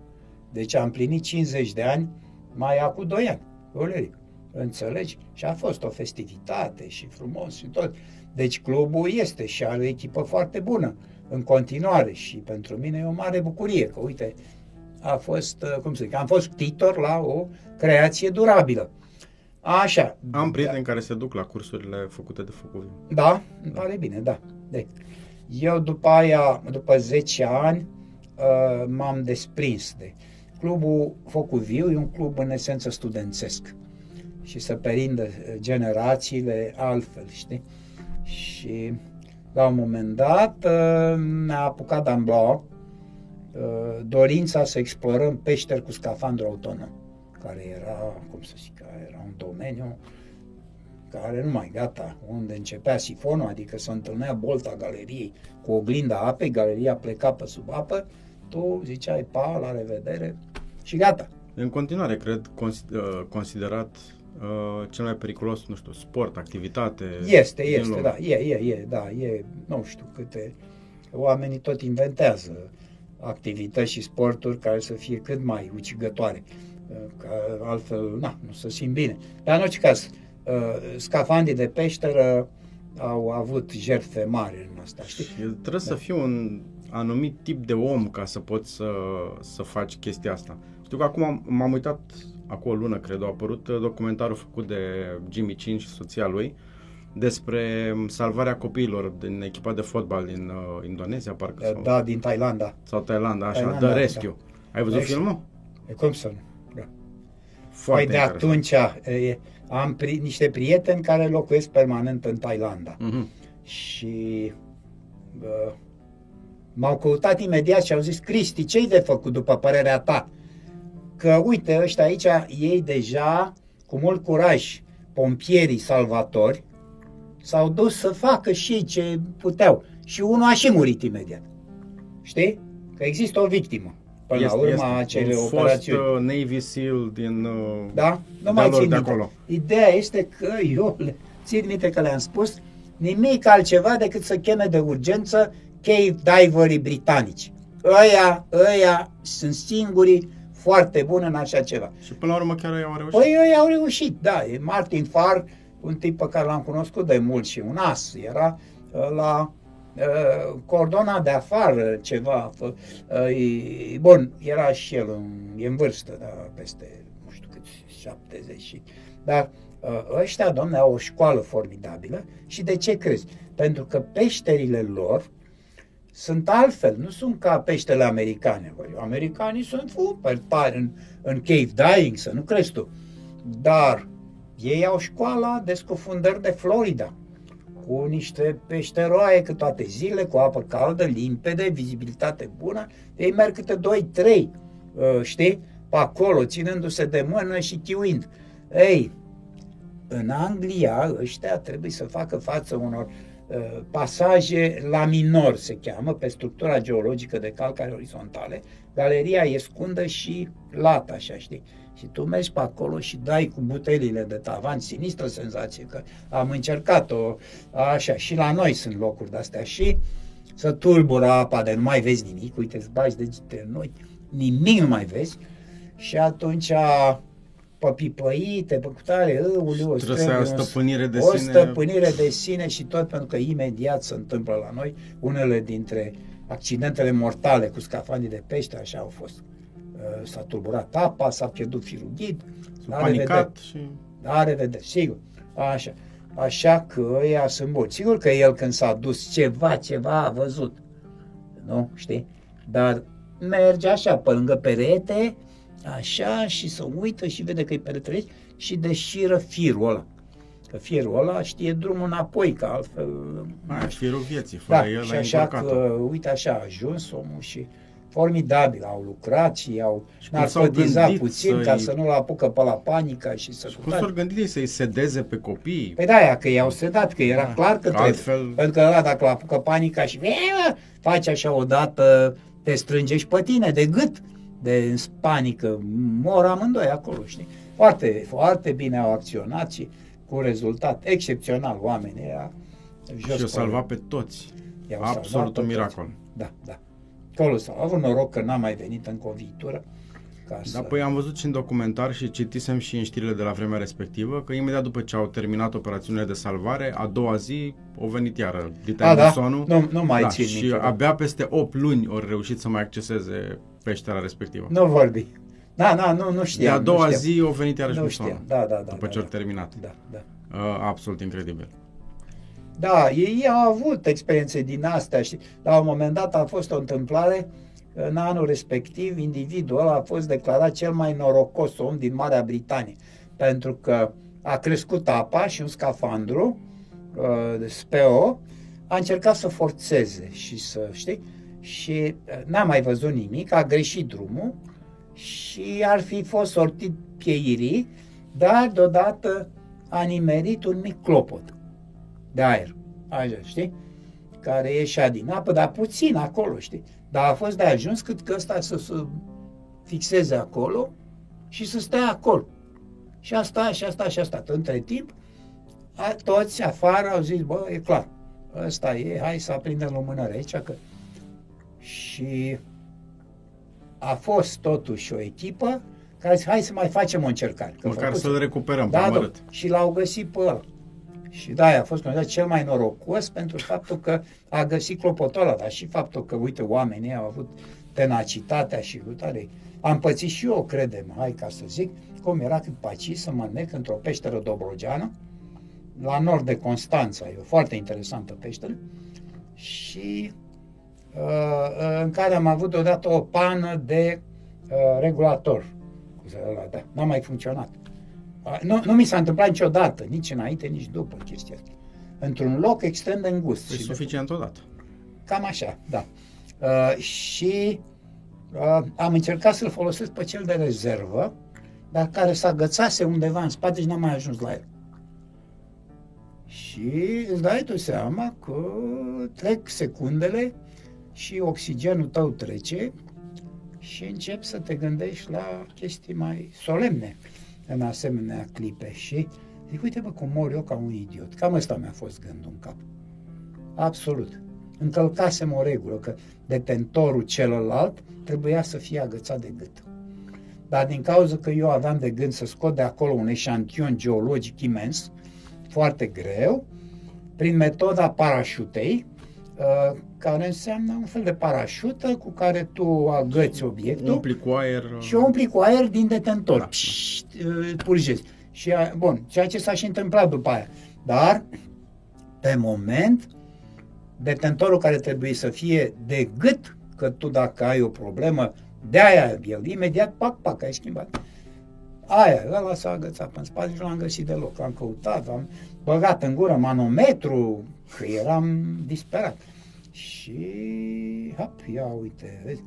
Deci am plinit 50 de ani mai acum 2 ani. Olelei. Înțelegi? Și a fost o festivitate și frumos și tot. Deci clubul este și are o echipă foarte bună în continuare și pentru mine e o mare bucurie că, uite, a fost, uh, cum să zic, am fost titor la o creație durabilă. Așa. Am prieteni da. care se duc la cursurile făcute de Focul Da, îmi pare bine, da. De. Eu după aia, după 10 ani, uh, m-am desprins de. Clubul Focul Viu e un club în esență studențesc și să perindă uh, generațiile altfel, știi? Și la un moment dat uh, ne-a apucat d'amblau uh, dorința să explorăm peșteri cu scafandru autonom, care era, cum să zic, era un domeniu care nu mai gata, unde începea sifonul, adică se întâlnea bolta galeriei cu oglinda apei, galeria pleca pe sub apă, tu ziceai pa, la revedere și gata. În continuare, cred, considerat uh, cel mai periculos, nu știu, sport, activitate. Este, este, lume. da, e, e, e, da, e, nu știu câte, oamenii tot inventează activități și sporturi care să fie cât mai ucigătoare, uh, că altfel, na, nu să simt bine. Dar în orice caz, uh, scafandii de peșteră au avut jertfe mari în asta, știi? Trebuie da. să fii un anumit tip de om ca să poți să, să faci chestia asta. Știu că acum m-am uitat acum o lună, cred, a apărut uh, documentarul făcut de Jimmy Chin și soția lui despre salvarea copiilor din echipa de fotbal din uh, Indonezia, parcă. Sau, da, din Thailanda. Sau Thailanda, așa, Thailanda, The Rescue. Da. Ai văzut Rescue. filmul? E cum să nu, da. Foarte păi de atunci e, am pri, niște prieteni care locuiesc permanent în Thailanda. Uh-huh. Și uh, m-au căutat imediat și au zis, Cristi, ce-i de făcut după părerea ta? Că, uite, ăștia aici, ei deja, cu mult curaj, pompierii salvatori, s-au dus să facă și ce puteau. Și unul a și murit imediat. Știi? Că există o victimă până este, la urma acelei un operațiuni. Fost, uh, Navy SEAL din uh, da? Nu mai țin de acolo. Ideea este că eu le, țin minte că le-am spus nimic altceva decât să cheme de urgență cave diverii britanici. Ăia, ăia sunt singurii foarte bun în așa ceva. Și până la urmă chiar ei au reușit? Păi ei au reușit, da. E Martin Farr, un tip pe care l-am cunoscut de mult și un as. Era uh, la uh, cordona de afară ceva. Uh, bun, era și el în, e în vârstă, da, peste, nu știu cât, 70. Dar uh, ăștia, domne, au o școală formidabilă și de ce crezi? Pentru că peșterile lor sunt altfel, nu sunt ca peștele americane. Americanii sunt super tari în, în cave diving, să nu crezi tu. Dar ei au școala de scufundări de Florida, cu niște peșteroaie cât toate zile, cu apă caldă, limpede, vizibilitate bună. Ei merg câte 2-3, uh, știi, pe acolo, ținându-se de mână și chiuind. Ei, în Anglia ăștia trebuie să facă față unor Uh, pasaje la minor se cheamă, pe structura geologică de calcare orizontale, galeria e scundă și lată, așa știi. Și tu mergi pe acolo și dai cu butelile de tavan, sinistră senzație că am încercat-o așa. Și la noi sunt locuri de-astea și să tulbură apa de nu mai vezi nimic, uite, îți bagi degete în noi, nimic nu mai vezi și atunci pe pipăite, pe cutare, ăuleu, trebuie să ai o stăpânire de o sine. O stăpânire de sine și tot pentru că imediat se întâmplă la noi unele dintre accidentele mortale cu scafandii de pește, așa au fost. Uh, s-a tulburat apa, s-a pierdut firul ghid. S-a panicat și... La revedere, sigur. Așa. Așa că ăia sunt buni. Sigur că el când s-a dus ceva, ceva a văzut. Nu? Știi? Dar merge așa pe lângă perete așa și să uită și vede că e peretreci și deșiră firul ăla. Că firul ăla știe drumul înapoi, că altfel... Mai, firul vieții, fără da, el și așa că, uite așa, a ajuns omul și formidabil, au lucrat și au și narcotizat puțin ca să nu-l apucă pe la panică și să... Și cum s-au gândit să-i sedeze pe copii? Păi da, că i-au sedat, că era da, clar că trebuie. Altfel... Pentru că ăla, dacă l apucă panica și face așa odată, te strânge și pe tine de gât de panică, mor amândoi acolo, știi? Foarte, foarte bine au acționat și cu rezultat excepțional oamenii ăia. Și o salvat pe toți. Absolut un miracol. Toți. Da, da. Colosal. Au avut noroc că n-a mai venit în o viitură. Ca da, să... păi am văzut și în documentar și citisem și în știrile de la vremea respectivă că imediat după ce au terminat operațiunile de salvare, a doua zi au venit iară a, da? Nu, nu mai da, țin Și nicio, abia peste 8 luni au reușit să mai acceseze peștera respectivă. Nu vorbi. Da, da, nu, nu știam. De a doua știam. zi au venit iarăși nu știam. Da, da, da. După da, ce da, au terminat. Da, da. Uh, absolut incredibil. Da, ei au avut experiențe din astea și la un moment dat a fost o întâmplare în anul respectiv, individul ăla a fost declarat cel mai norocos om din Marea Britanie, pentru că a crescut apa și un scafandru, uh, SPO, a încercat să forțeze și să, știi, și uh, n-a mai văzut nimic, a greșit drumul și ar fi fost sortit pieirii, dar deodată a nimerit un mic clopot de aer, așa, știi? Care ieșea din apă, dar puțin acolo, știi? Dar a fost de ajuns cât că ăsta să se fixeze acolo și să stea acolo. Și asta, și asta, și asta. Între timp, a, toți afară au zis, bă, e clar, ăsta e, hai să aprindem lumânări aici, că... Și a fost totuși o echipă care zis, hai să mai facem o încercare. Că Măcar să-l recuperăm da, da, și l-au găsit pe ăla. Și da, a fost considerat cel mai norocos pentru faptul că a găsit clopotul ăla, dar și faptul că, uite, oamenii au avut tenacitatea și lutare. Am pățit și eu, credem, hai ca să zic, cum era când paci să mă nec într-o peșteră dobrogeană, la nord de Constanța, e o foarte interesantă peșteră, și uh, în care am avut odată o pană de uh, regulator. Da, n-a mai funcționat. Nu, nu mi s-a întâmplat niciodată, nici înainte, nici după chestia asta. Într-un loc extrem de îngust. Păi suficient odată. Cam așa, da. Uh, și uh, am încercat să-l folosesc pe cel de rezervă, dar care s-a gățase undeva în spate și n-am mai ajuns la el. Și îți dai tu seama că trec secundele și oxigenul tău trece și începi să te gândești la chestii mai solemne în asemenea clipe și zic, uite bă, cum mor eu ca un idiot. Cam ăsta mi-a fost gândul în cap. Absolut. Încălcasem o regulă, că detentorul celălalt trebuia să fie agățat de gât. Dar din cauza că eu aveam de gând să scot de acolo un eșantion geologic imens, foarte greu, prin metoda parașutei, uh, care înseamnă un fel de parașută cu care tu agăți obiectul. Umpli cu aer. Și o umpli cu aer din detentor. Da. Pșșt, purgezi. Și, bun, ceea ce s-a și întâmplat după aia. Dar, pe moment, detentorul care trebuie să fie de gât, că tu dacă ai o problemă, de aia el, imediat, pac, pac, ai schimbat. Aia, ăla s-a agățat în spate și nu l-am găsit deloc. L-am căutat, am băgat în gură manometru, că eram disperat. Și, hop, ia uite, vezi?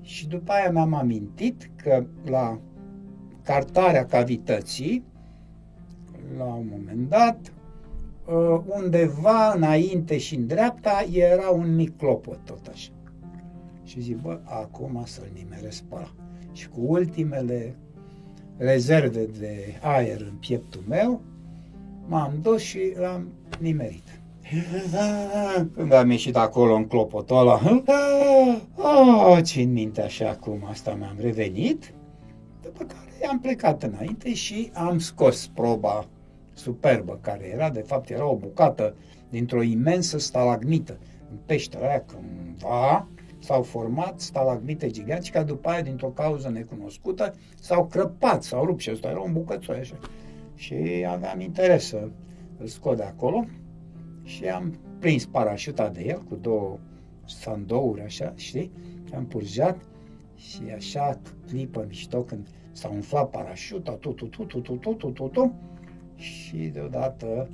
Și după aia mi-am amintit că la cartarea cavității, la un moment dat, uh, undeva înainte și în dreapta era un mic clopot, tot așa. Și zic, bă, acum să-l nimeresc pe ăla. Și cu ultimele rezerve de aer în pieptul meu, m-am dus și l-am nimerit. Când am ieșit acolo în clopotul ăla, oh, țin minte așa cum asta mi-am revenit, după care am plecat înainte și am scos proba superbă care era, de fapt era o bucată dintr-o imensă stalagmită. În peștera aia cândva s-au format stalagmite gigantice, care după aia, dintr-o cauză necunoscută, s-au crăpat, s-au rupt și ăsta era un bucățoi așa. Și aveam interes să îl scot de acolo și am prins parașuta de el cu două sandouri așa, știi? Am purjat și așa clipă mișto când s-a umflat parașuta, tu, tu, tu, tu, tu, tu, tu, tu, tu, și deodată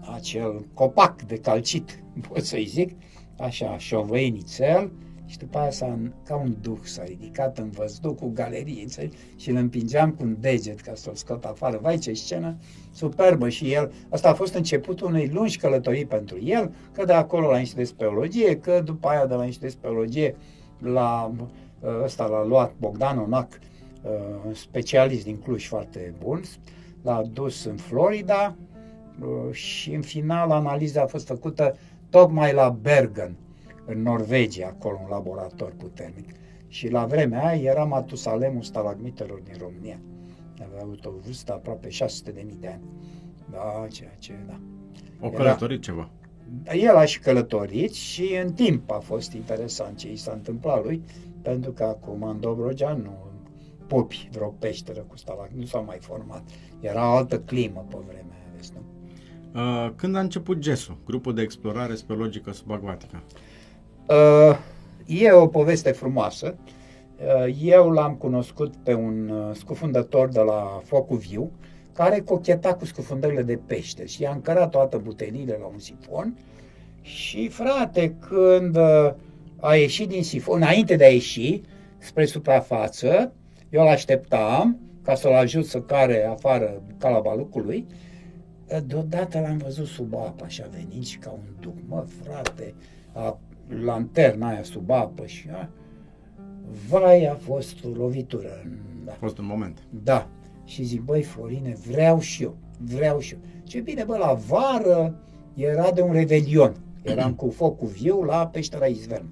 acel copac de calcit, pot să-i zic, așa, șovăinițel, și după aia s-a, ca un duh s-a ridicat în văzducul galeriei și îl împingeam cu un deget ca să-l scot afară. Vai ce scenă superbă! Și el, asta a fost începutul unei lungi călătorii pentru el, că de acolo la Institut de Speologie, că după aia de la Institut de Speologie la ăsta l-a luat Bogdan Onac, uh, specialist din Cluj foarte bun, l-a dus în Florida uh, și în final analiza a fost făcută tocmai la Bergen, în Norvegia, acolo un laborator puternic. Și la vremea aia era Matusalemul stalagmitelor din România. Avea avut o vârstă aproape 600 de mii de ani. Da, ceea ce, da. O călătorit era, ceva. El a și călătorit și în timp a fost interesant ce i s-a întâmplat lui, pentru că acum în Dobrogea nu popi vreo peșteră cu stalagmit, nu s-au mai format. Era o altă climă pe vremea aia, vezi, nu? Uh, când a început GESU, grupul de explorare speleologică subacvatică? Uh, e o poveste frumoasă. Uh, eu l-am cunoscut pe un uh, scufundător de la Focul Viu, care cocheta cu scufundările de pește și i-a încărat toate butelile la un sifon. Și frate, când uh, a ieșit din sifon, înainte de a ieși spre suprafață, eu l-așteptam ca să-l ajut să care afară calabalucului, deodată l-am văzut sub apă și a venit și ca un duc, mă frate, a, lanterna aia sub apă și a, vai, a fost o lovitură. Da. A fost un moment. Da. Și zic, băi, Florine, vreau și eu, vreau și eu. Ce bine, bă, la vară era de un revelion. Eram cu focul viu la peștera Izvern.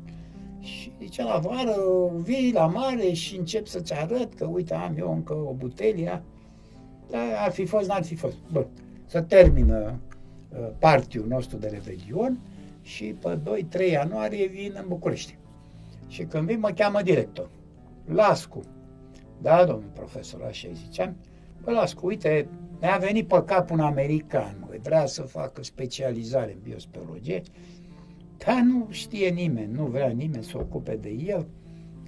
Și zice, la vară vii la mare și încep să-ți arăt că, uite, am eu încă o butelie. Dar ar fi fost, n-ar fi fost. Bă, să termină uh, partiul nostru de revelion și pe 2-3 ianuarie vin în București. Și când vin, mă cheamă director. Lascu. Da, domnul profesor, așa îi ziceam. Bă, Lascu, uite, mi-a venit pe cap un american, mă, vrea să facă specializare în biospeleologie, dar nu știe nimeni, nu vrea nimeni să ocupe de el.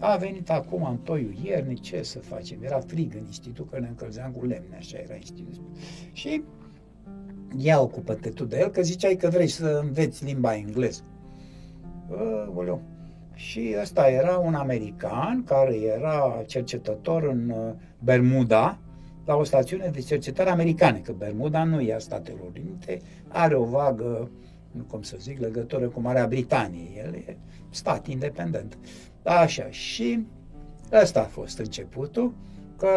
A venit acum în toiul ierni, ce să facem? Era frig în institut, că ne încălzeam cu lemne, așa era institutul. Și ia ocupă-te tu de el, că ziceai că vrei să înveți limba engleză. Aoleu. Și ăsta era un american care era cercetător în uh, Bermuda, la o stațiune de cercetare americană, că Bermuda nu e a Statelor Unite, are o vagă, nu cum să zic, legătură cu Marea Britanie. El e stat independent. Așa, și ăsta a fost începutul, că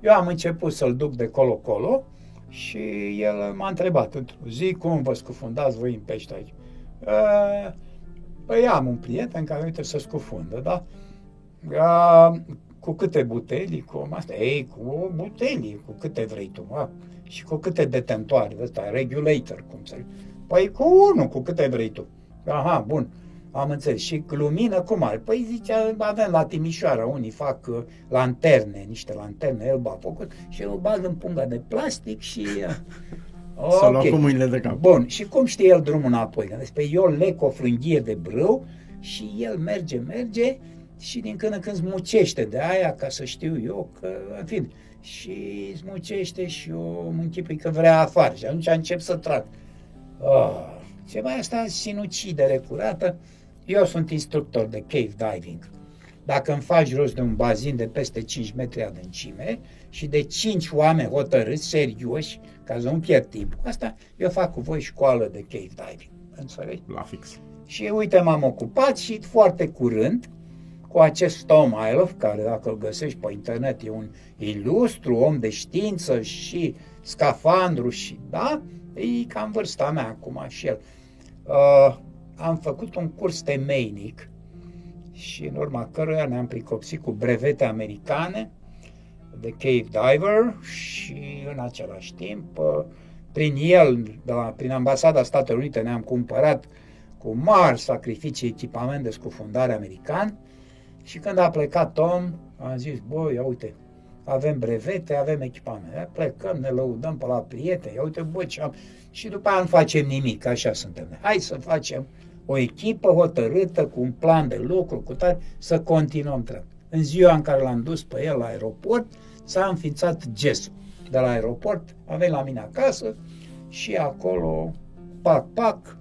eu am început să-l duc de colo-colo și el m-a întrebat într-o zi, cum vă scufundați voi în pește aici? Păi am un prieten care uite să scufundă, da? cu câte buteli, cu asta, ei, cu buteli, cu câte vrei tu, a? și cu câte detentoare, ăsta, regulator, cum să Păi cu unul, cu câte vrei tu. Aha, bun. Am înțeles. Și lumină cum are? Păi zicea, avem la Timișoara, unii fac uh, lanterne, niște lanterne, el a făcut și îl bag în punga de plastic și... Uh, okay. Să lua cu mâinile de cap. Bun, și cum știe el drumul înapoi? Despre eu lec o frânghie de brâu și el merge, merge și din când în când smucește de aia ca să știu eu că, în fine, și smucește și eu mă închipui că vrea afară și atunci încep să trag. Oh, ceva asta sinucidere curată. Eu sunt instructor de cave diving. Dacă îmi faci rost de un bazin de peste 5 metri adâncime și de 5 oameni hotărâți, serioși, ca să nu pierd timp cu asta, eu fac cu voi școală de cave diving. Înțelegi? La fix. Și uite, m-am ocupat și foarte curând, cu acest Tom Ilov, care dacă îl găsești pe internet e un ilustru om de știință și scafandru și, da, e cam vârsta mea acum și el. Uh, am făcut un curs temeinic și în urma căruia ne-am pricopsit cu brevete americane de cave diver și în același timp uh, prin el, de la, prin ambasada Statelor Unite ne-am cumpărat cu mari sacrificii echipament de scufundare american și când a plecat Tom, am zis, băi, ia uite, avem brevete, avem echipament. Plecăm, ne lăudăm pe la prieteni, ia uite, bă, ce am... Și după aia nu facem nimic, așa suntem. Hai să facem o echipă hotărâtă, cu un plan de lucru, cu tare, să continuăm treaba. În ziua în care l-am dus pe el la aeroport, s-a înființat GES. De la aeroport a venit la mine acasă și acolo, pac, pac,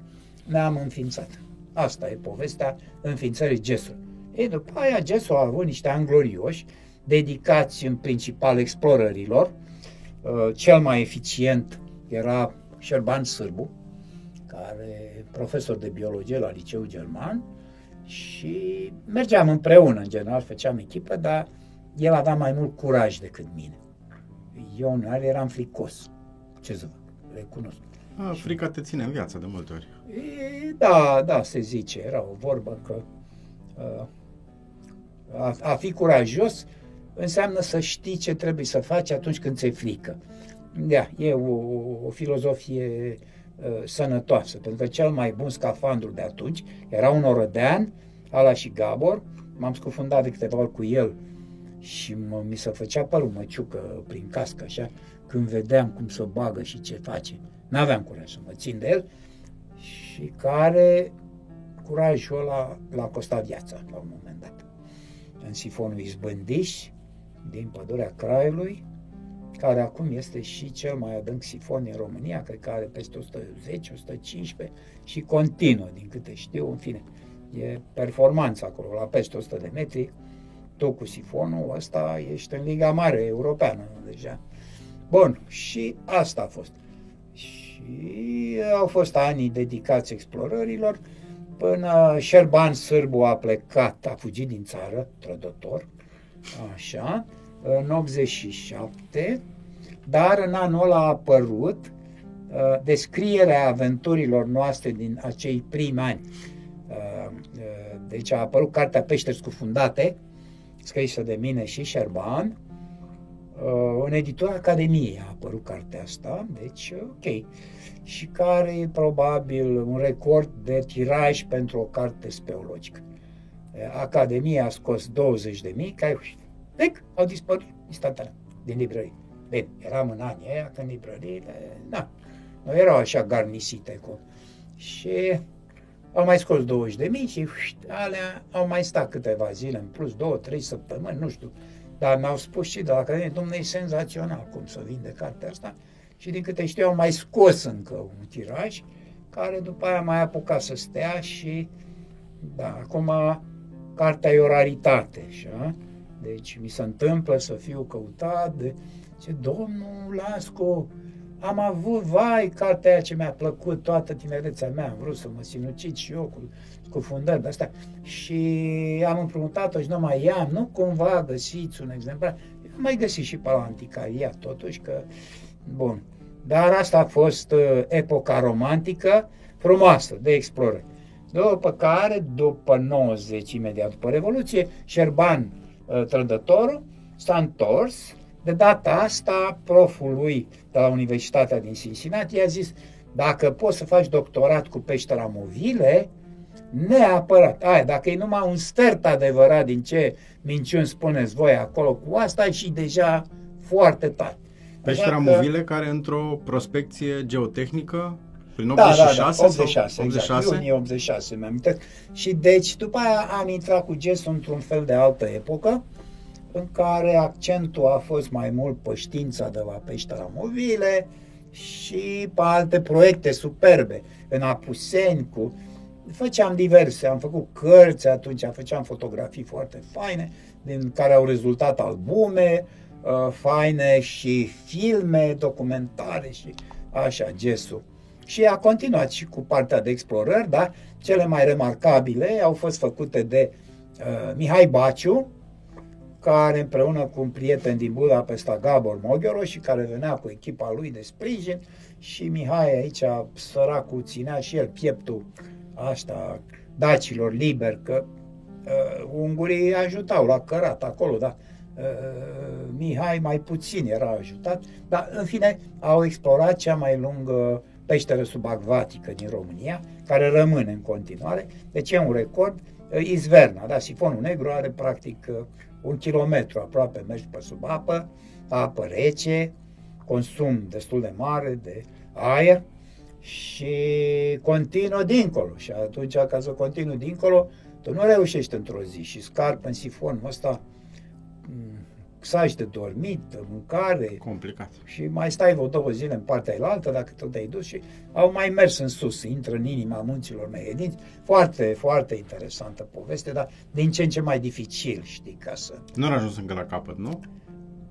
ne-am înființat. Asta e povestea înființării GES-ului. Ei, după aia GES-ul a avut niște ani glorioși, dedicați în principal explorărilor. Uh, cel mai eficient era Șerban Sârbu, care profesor de biologie la liceu german și mergeam împreună, în general, făceam echipă, dar el avea mai mult curaj decât mine. Eu în eram fricos. Ce să vă recunosc. A, frica te ține în viață de multe ori. E, da, da, se zice. Era o vorbă că a, a fi curajos înseamnă să știi ce trebuie să faci atunci când ți-e frică. Da, e o, o filozofie uh, sănătoasă, pentru că cel mai bun scafandru de atunci era un orădean, ala și Gabor, m-am scufundat de câteva ori cu el și mă, mi se făcea părul măciucă prin cască, așa, când vedeam cum să bagă și ce face. N-aveam curaj să mă țin de el și care curajul ăla l-a costat viața la un moment dat. În sifonul Izbândiș, din pădurea Craiului, care acum este și cel mai adânc sifon din România, cred că are peste 110-115 și continuă, din câte știu, în fine. E performanță acolo, la peste 100 de metri, tu cu sifonul ăsta ești în Liga Mare Europeană deja. Bun, și asta a fost. Și au fost anii dedicați explorărilor, până Șerban Sârbu a plecat, a fugit din țară, trădător, așa, în 87, dar în anul ăla a apărut uh, descrierea aventurilor noastre din acei primi ani. Uh, uh, deci a apărut cartea Peșteri scufundate, scrisă de mine și Șerban, uh, în editura Academiei a apărut cartea asta, deci ok, și care e probabil un record de tiraj pentru o carte speologică. Academia a scos 20 de mii, care Dec, au dispărut instantaneu din librărie. Bine, eram în anii aia când librăriile, na, nu erau așa garnisite cu... Și au mai scos 20 de mii și ușt, alea au mai stat câteva zile în plus, două, trei săptămâni, nu știu. Dar mi-au spus și de la Academie, domnule, e senzațional cum să vinde cartea asta. Și din câte știu, au mai scos încă un tiraj, care după aia mai apucat să stea și, da, acum cartea e o raritate, așa. Deci mi se întâmplă să fiu căutat de ce domnul Lasco, am avut, vai, cartea aia ce mi-a plăcut toată tinerețea mea, am vrut să mă sinucid și eu cu, cu fundări de astea și am împrumutat-o și nu mai am, nu cumva găsiți un exemplar, eu mai găsit și pe la anticaria totuși că, bun, dar asta a fost uh, epoca romantică frumoasă de explorări. După care, după 90, imediat după Revoluție, Șerban Uh, trădătorul, s-a întors, de data asta proful lui de la Universitatea din Cincinnati i-a zis dacă poți să faci doctorat cu peștera movile, neapărat. Aia, dacă e numai un stert adevărat din ce minciuni spuneți voi acolo cu asta, și deja foarte tare. Peștera că... movile care într-o prospecție geotehnică prin 86 da, da, da, 86, 86? Exact, iunie 86, mi-am Și deci, după aia am intrat cu gestul într-un fel de altă epocă, în care accentul a fost mai mult pe știința de la peștera mobile și pe alte proiecte superbe. În Apuseni, cu... făceam diverse, am făcut cărți atunci, făceam fotografii foarte faine, din care au rezultat albume uh, faine și filme, documentare și așa, gesul și a continuat și cu partea de explorări, dar cele mai remarcabile au fost făcute de uh, Mihai Baciu, care împreună cu un prieten din Budapesta, Gabor Moghioro, și care venea cu echipa lui de sprijin și Mihai aici, săracul, ținea și el pieptul asta dacilor liber, că uh, ungurii ajutau la cărat acolo, da. Uh, Mihai mai puțin era ajutat, dar în fine au explorat cea mai lungă peșteră subacvatică din România, care rămâne în continuare. Deci e un record. Izverna, da, sifonul negru are practic uh, un kilometru aproape mergi pe sub apă, apă rece, consum destul de mare de aer și continuă dincolo. Și atunci, ca să continui dincolo, tu nu reușești într-o zi și scarp în sifonul ăsta saci de dormit, mâncare. Complicat. Și mai stai vreo două zile în partea elaltă, dacă tot te-ai dus și au mai mers în sus, intră în inima munților Mehedinți. Foarte, foarte interesantă poveste, dar din ce în ce mai dificil, știi, ca să... Nu au ajuns încă la capăt, nu?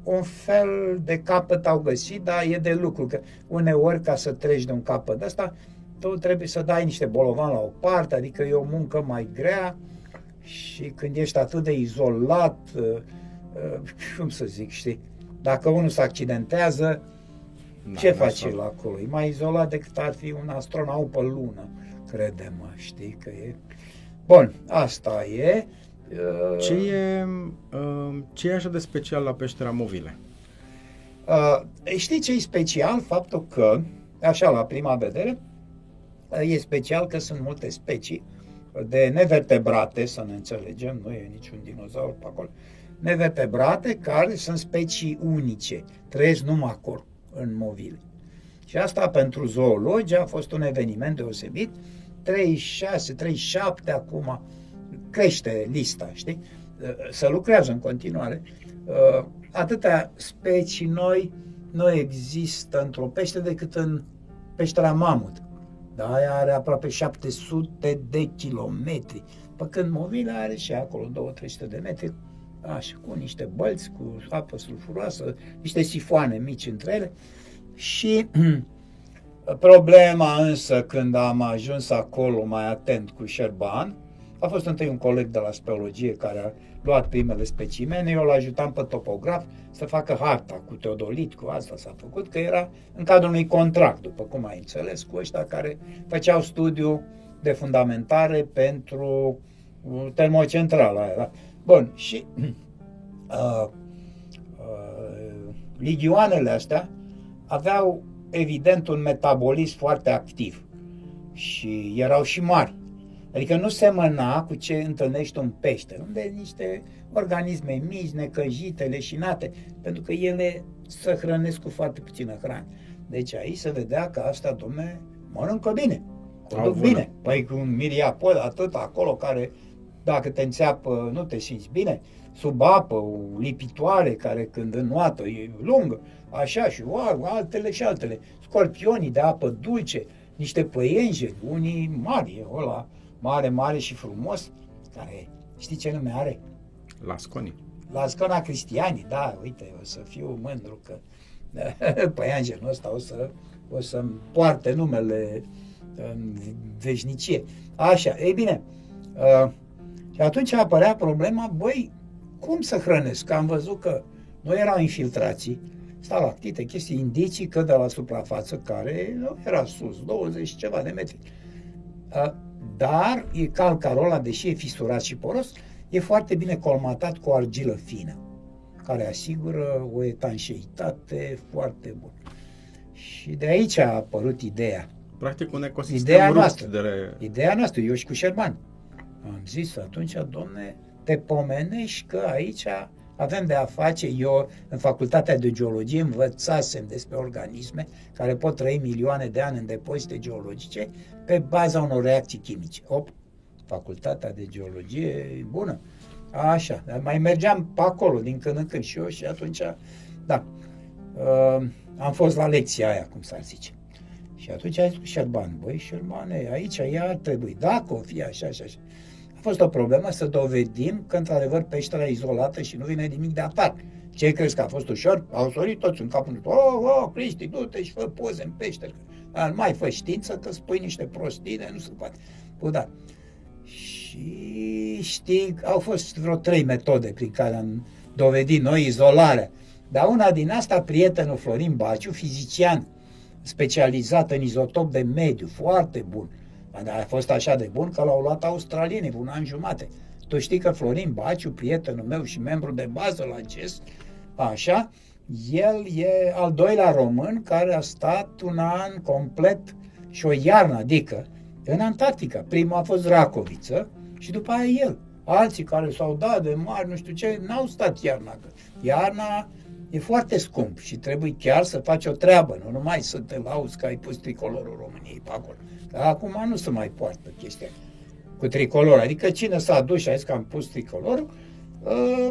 Un fel de capăt au găsit, dar e de lucru, că uneori ca să treci de un capăt de asta, tu trebuie să dai niște bolovan la o parte, adică e o muncă mai grea și când ești atât de izolat, uh, Uh, cum să zic, știi, dacă unul se accidentează, da, ce face el acolo? E mai izolat decât ar fi un astronaut pe lună, crede-mă, știi că e... Bun, asta e. Uh, ce e, uh, ce e așa de special la peștera movile? Știi ce e special? Faptul că, așa la prima vedere, e special că sunt multe specii de nevertebrate, să ne înțelegem, nu e niciun dinozaur pe acolo, nevertebrate care sunt specii unice, trăiesc numai acolo, în movile. Și asta pentru zoologi a fost un eveniment deosebit, 36, 37 acum, crește lista, știi? Să lucrează în continuare. Atâtea specii noi nu există într-o pește decât în peștera Mamut. Da, aia are aproape 700 de kilometri. Pe când Movila are și acolo 2-300 de metri, așa, cu niște bălți, cu apă sulfuroasă, niște sifoane mici între ele. Și problema însă când am ajuns acolo mai atent cu Șerban, a fost întâi un coleg de la speologie care a luat primele specimene, eu l-ajutam pe topograf să facă harta cu teodolit, cu asta s-a făcut, că era în cadrul unui contract, după cum ai înțeles, cu ăștia care făceau studiu de fundamentare pentru uh, termocentrala aia. Da? Bun, și uh, uh, ligioanele astea aveau evident un metabolism foarte activ și erau și mari. Adică nu semăna cu ce întâlnești un pește, unde niște organisme mici, necăjite, leșinate, pentru că ele se hrănesc cu foarte puțină hrană. Deci aici se vedea că asta, domne, mănâncă bine, conduc bine. Păi cu un miriapod atât acolo care, dacă te înțeapă, nu te simți bine, sub apă, o lipitoare care când înnoată e lungă, așa și wow, altele și altele. Scorpionii de apă dulce, niște păienjeni, unii mari, ăla, mare, mare și frumos, care știi ce nume are? Lasconi. Lascona Cristiani, da, uite, o să fiu mândru că păianjenul ăsta o să, o să-mi poarte numele în veșnicie. Așa, ei bine, uh, și atunci apărea problema, băi, cum să hrănesc? Că am văzut că nu erau infiltrații, stalactite, chestii, indicii că de la suprafață, care nu era sus, 20 ceva de metri. Uh, dar e calcarul ăla, deși e fisurat și poros, e foarte bine colmatat cu argilă fină, care asigură o etanșeitate foarte bună. Și de aici a apărut ideea. Practic un ecosistem ideea noastră, de... Ideea noastră, eu și cu Șerban. Am zis atunci, domne, te pomenești că aici avem de a face, eu în facultatea de geologie învățasem despre organisme care pot trăi milioane de ani în depozite geologice pe baza unor reacții chimice. Op, facultatea de geologie e bună. Așa, dar mai mergeam pe acolo din când în când și eu și atunci, da, uh, am fost la lecția aia, cum s-ar zice. Și atunci a zis cu Șerban, băi, Șerbane, aici ea ar trebui, dacă o fi așa și așa. A fost o problemă să dovedim că, într-adevăr, peștera e izolată și nu vine nimic de afară. Ce crezi că a fost ușor? Au sorit toți în capul oh, oh, Cristi, du-te și fă poze în peșteră. Dar mai fă știință că spui niște prostine, nu se poate. Bă, da. Și știi, au fost vreo trei metode prin care am dovedit noi izolarea. Dar una din asta, prietenul Florin Baciu, fizician specializat în izotop de mediu, foarte bun, dar a fost așa de bun că l-au luat australienii un an jumate. Tu știi că Florin Baciu, prietenul meu și membru de bază la GES, așa, el e al doilea român care a stat un an complet și o iarnă, adică în Antarctica. Prima a fost Racoviță și după aia el. Alții care s-au dat de mari, nu știu ce, n-au stat iarna. Iarna e foarte scump și trebuie chiar să faci o treabă, nu numai să te lauzi că ai pus tricolorul României pe acolo. Dar acum nu se mai poartă chestia cu tricolor. Adică cine s-a dus și a zis că am pus tricolor, uh,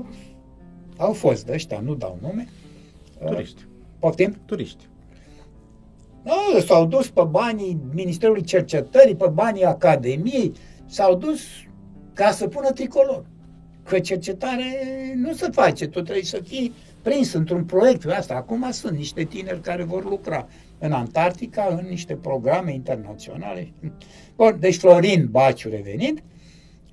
au fost de ăștia, nu dau nume. Uh, Turiști. Poftim? Turiști. Uh, s-au dus pe banii Ministerului Cercetării, pe banii Academiei, s-au dus ca să pună tricolor. Că cercetare nu se face, tu trebuie să fii prins într-un proiect. Asta acum sunt niște tineri care vor lucra în Antarctica, în niște programe internaționale. Bun, deci Florin Baciu revenind,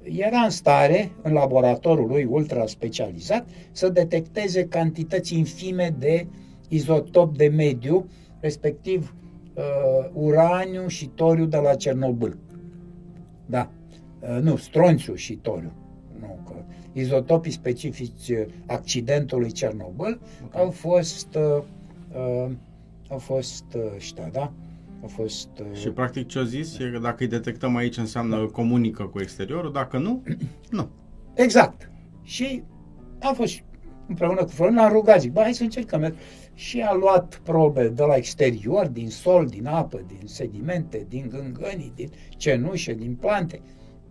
era în stare, în laboratorul lui ultra specializat, să detecteze cantități infime de izotop de mediu, respectiv uh, uraniu și toriu de la Cernobâl. Da, uh, nu, stronțiu și toriu. Nu, că izotopii specifici accidentului Cernobâl okay. au fost uh, uh, au fost uh, ăștia, da? Au fost... Uh... Și practic ce au zis e că dacă îi detectăm aici înseamnă da. comunică cu exteriorul, dacă nu, nu. Exact. Și am fost împreună cu Florin, l-am rugat, zic, bă, hai să încercăm. și a luat probe de la exterior, din sol, din apă, din sedimente, din gângănii, din cenușă, din plante.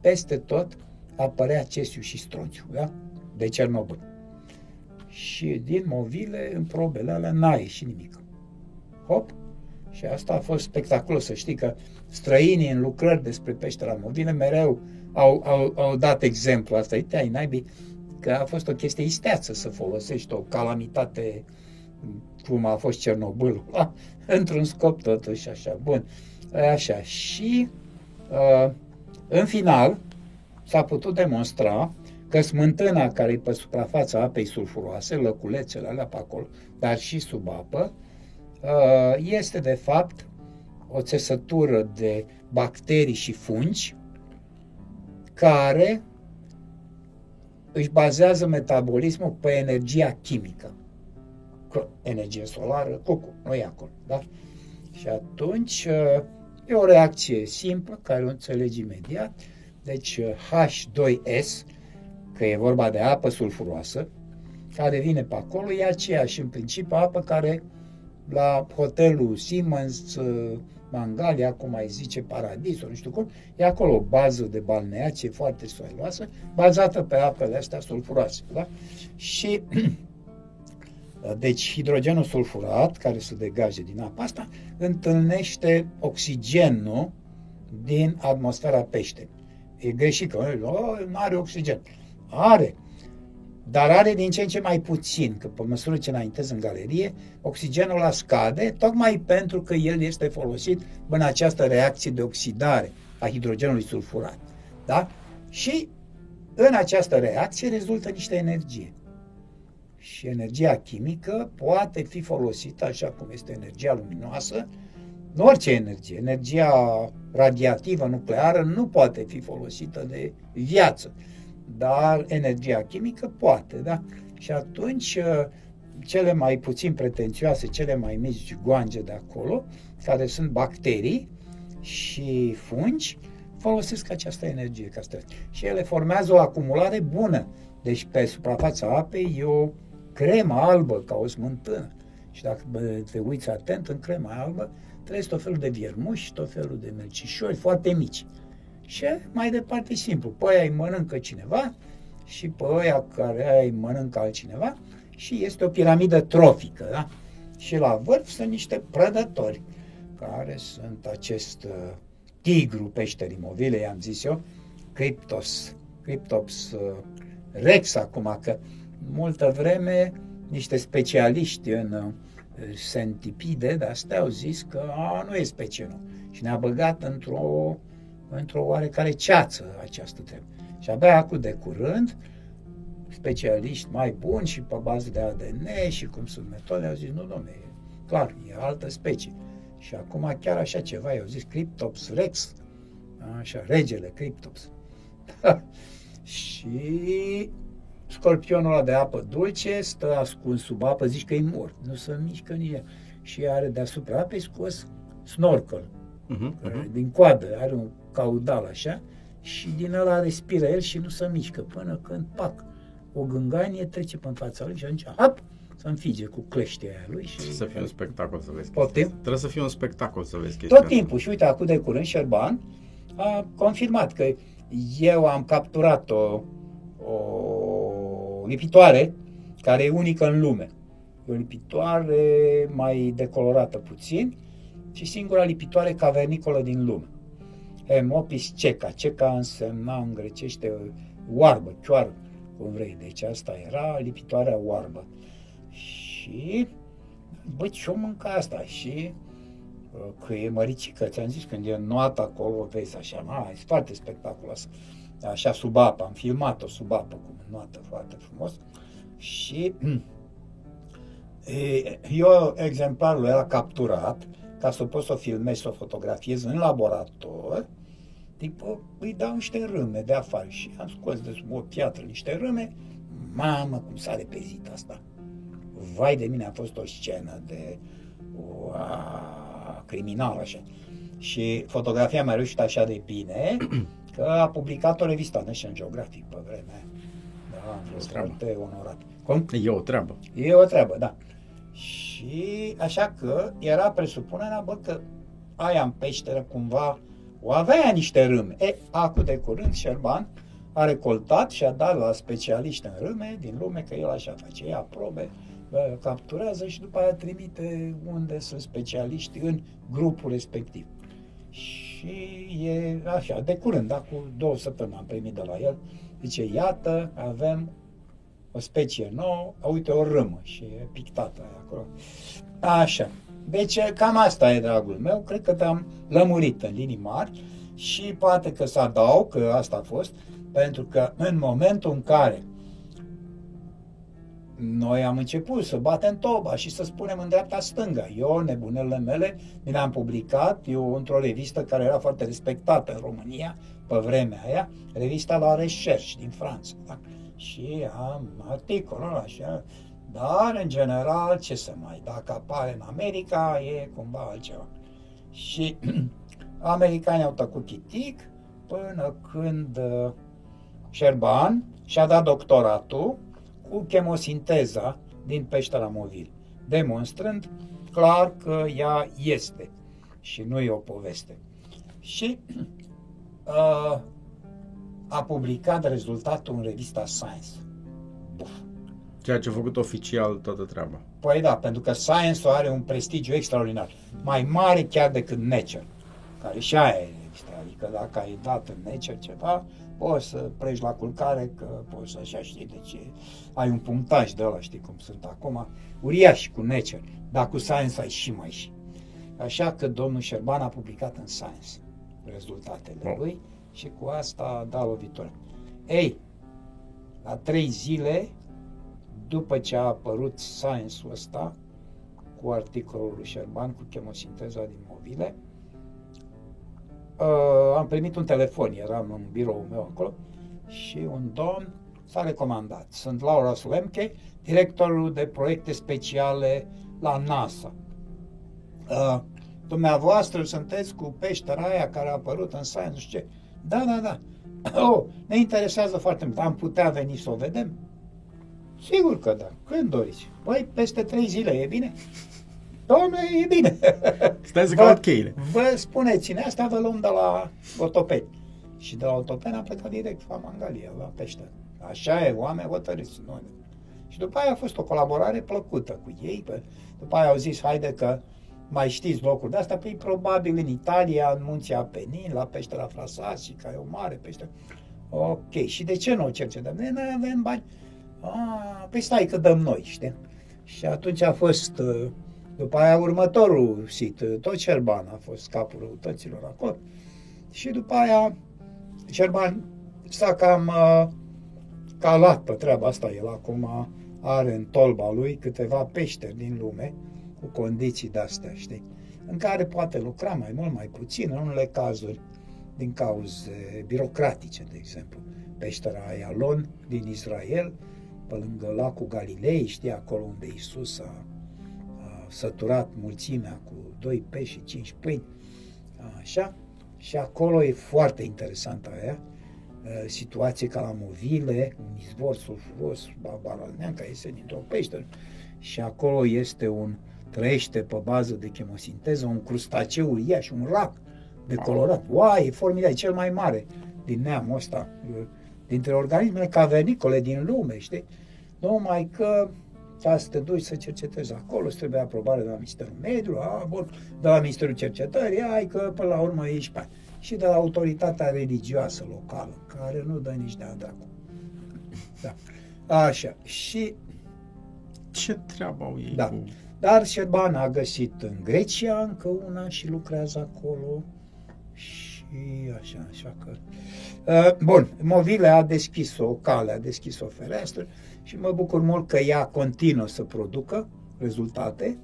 Peste tot apărea cesiu și stronțiu, da? de Cernobâl. Și din movile, în probele alea, n-a ieșit nimic. Hop! Și asta a fost spectaculos, să știi că străinii în lucrări despre peștera movile mereu au, au, au dat exemplu asta. Uite, ai naibii, că a fost o chestie isteață să folosești o calamitate cum a fost Cernobâl, într-un scop totuși așa. Bun, așa. Și uh, în final s-a putut demonstra că smântâna care e pe suprafața apei sulfuroase, lăculețele alea pe acolo, dar și sub apă, uh, este de fapt o țesătură de bacterii și fungi care își bazează metabolismul pe energia chimică. Energie solară, cucu, nu e acolo, da? Și atunci uh, e o reacție simplă, care o înțelegi imediat. Deci H2S, că e vorba de apă sulfuroasă, care vine pe acolo, e aceeași în principiu apă care la hotelul Siemens, uh, Mangalia, cum mai zice, Paradisul, nu știu cum, e acolo o bază de balneație foarte soiloasă, bazată pe apele astea sulfuroase. Da? Și deci hidrogenul sulfurat, care se degaje din apa asta, întâlnește oxigenul din atmosfera peșterii. E greșit că nu are oxigen. Are, dar are din ce în ce mai puțin, că pe măsură ce înaintez în galerie, oxigenul la scade, tocmai pentru că el este folosit în această reacție de oxidare a hidrogenului sulfurat. Da? Și în această reacție rezultă niște energie. Și energia chimică poate fi folosită așa cum este energia luminoasă, nu orice energie, energia radiativă nucleară nu poate fi folosită de viață dar energia chimică poate, da? Și atunci uh, cele mai puțin pretențioase, cele mai mici goange de acolo, care sunt bacterii și fungi, folosesc această energie ca Și ele formează o acumulare bună. Deci pe suprafața apei e o cremă albă, ca o smântână. Și dacă te uiți atent în crema albă, trăiesc tot felul de viermuși, tot felul de melcișori foarte mici. Și mai departe simplu, pe aia îi mănâncă cineva și pe aia care aia îi mănâncă altcineva și este o piramidă trofică, da? Și la vârf sunt niște prădători, care sunt acest uh, tigru peșterii movile, i-am zis eu, Cryptos, Cryptops uh, rex acum, că multă vreme niște specialiști în uh, sentipide de-astea au zis că a, nu e special. Și ne-a băgat într-o într-o oarecare ceață această temă. Și abia acum de curând, specialiști mai buni și pe bază de ADN și cum sunt metode, au zis, nu, domne, e clar, e altă specie. Și acum chiar așa ceva, i-au zis Cryptops rex, așa, regele Cryptops. și scorpionul ăla de apă dulce stă ascuns sub apă, zici că e mort, nu se mișcă nici el. Și are deasupra apei scos snorkel, uh-huh, uh-huh. din coadă, are un caudal așa, și din ăla respiră el și nu se mișcă până când, pac, o gânganie trece pe fața lui și atunci, hop, să înfige cu cleștea aia lui. Și... Trebuie să fie un spectacol să vezi chestia Trebuie să fie un spectacol să vezi chestia Tot timpul. Și uite, acum de curând, Șerban a confirmat că eu am capturat o, o lipitoare care e unică în lume. E o lipitoare mai decolorată puțin și singura lipitoare cavernicolă din lume. Hemopis ceca. Ceca însemna în grecește oarbă, chioară, cum vrei. Deci asta era lipitoarea oarbă. Și, băi, ce-o mânca asta? Și uh, că e măricică, ți-am zis, când e noată acolo, vezi așa, a, e foarte spectaculos. Așa sub apă, am filmat-o sub apă, cum noată foarte frumos. Și eu exemplarul era capturat, ca să poți să o filmezi, să o fotografiezi în laborator, tipă, îi dau niște râme de afară și am scos de sub o piatră niște râme, mamă, cum s-a repezit asta. Vai de mine, a fost o scenă de o, a, criminal așa. Și fotografia mi-a reușit așa de bine că a publicat o revistă National Geographic pe vremea Da, am fost foarte onorat. Cum? E o treabă. E o treabă, da. Și Și așa că era presupunerea, bă, că aia în peșteră cumva o avea niște râme. E, acum de curând Șerban a recoltat și a dat la specialiști în râme din lume că el așa face, ia probe, bă, capturează și după aia trimite unde sunt specialiști în grupul respectiv. Și e așa, de curând, acum două săptămâni am primit de la el, zice, iată, avem o specie nouă, uite, o râmă și e pictată acolo. Așa. Deci cam asta e, dragul meu. Cred că te-am lămurit în linii mari și poate că să adaug că asta a fost, pentru că în momentul în care noi am început să batem toba și să spunem în dreapta-stânga. Eu, nebunele mele, mi le-am publicat, eu într-o revistă care era foarte respectată în România, pe vremea aia, revista La Recherche din Franța. Da? Și am articolul așa, dar, în general, ce să mai, dacă apare în America, e cumva altceva. Și americanii au tăcut chitic până când uh, Șerban și-a dat doctoratul cu chemosinteza din peștera movil, demonstrând clar că ea este și nu e o poveste. Și uh, a publicat rezultatul în revista Science. Buf. Ceea ce a făcut oficial toată treaba. Păi da, pentru că Science are un prestigiu extraordinar. Mai mare chiar decât Nature, care și aia e revista. Adică dacă ai dat în Nature ceva, poți să pleci la culcare, că poți să așa știi de ce. Ai un punctaj de ăla, știi cum sunt acum, uriaș cu Nature, dar cu Science ai și mai și. Așa că domnul Șerban a publicat în Science rezultatele oh. lui și cu asta a dat lovitură. Ei, la trei zile după ce a apărut Science-ul ăsta, cu articolul lui Sherman, cu chemosinteza din mobile, uh, am primit un telefon, eram în biroul meu acolo, și un domn s-a recomandat. Sunt Laura Sulemke, directorul de proiecte speciale la NASA. Uh, dumneavoastră sunteți cu peștera aia care a apărut în Science, nu știu ce. Da, da, da. Oh, ne interesează foarte mult. Am putea veni să o vedem? Sigur că da. Când doriți? Păi, peste trei zile, e bine? Domne, e bine. Stai să caut cheile. Vă spuneți-ne asta, vă luăm de la Otopeni. Și de la Otopeni am plecat direct la Mangalia, la pește. Așa e, oameni hotărâți. Nu. Și după aia a fost o colaborare plăcută cu ei. Pe, după aia au zis, haide că mai știți locuri de asta, păi probabil în Italia, în munții Apenin, la peștera Frasasi, care e o mare pește. Ok, și de ce nu o cercetăm? Noi avem bani. A, păi stai că dăm noi, știi? Și atunci a fost, uh, după aia următorul sit, uh, tot Cerban a fost capul răutăților acolo. Și după aia Cerban s-a cam uh, calat pe treaba asta. El acum are în tolba lui câteva peșteri din lume cu condiții de-astea, știi? În care poate lucra mai mult, mai puțin, în unele cazuri din cauze birocratice, de exemplu. Peștera Ayalon din Israel, pe lângă lacul Galilei, știi, acolo unde Isus a, a săturat mulțimea cu doi pești și cinci pâini, așa, și acolo e foarte interesantă aia, situație ca la Movile, un izvor sulfuros, Babalalneanca, iese dintr-o peșteră, și acolo este un, trăiește pe bază de chemosinteză, un crustaceu uriaș, un rac decolorat. Uai, e formidabil, cel mai mare din neamul ăsta dintre organismele cavernicole din lume, știi? Numai că ca să te duci să cercetezi acolo, îți trebuie aprobare de la Ministerul Mediului, a, bun, de la Ministerul Cercetării, ai că până la urmă ești pe Și de la autoritatea religioasă locală, care nu dă nici de dracu. Da. Așa. Și... Ce treabă au ei da. cu... Dar Șerban a găsit în Grecia încă una și lucrează acolo și așa, așa că Uh, bun, Movile a deschis o cale, a deschis o fereastră și mă bucur mult că ea continuă să producă rezultate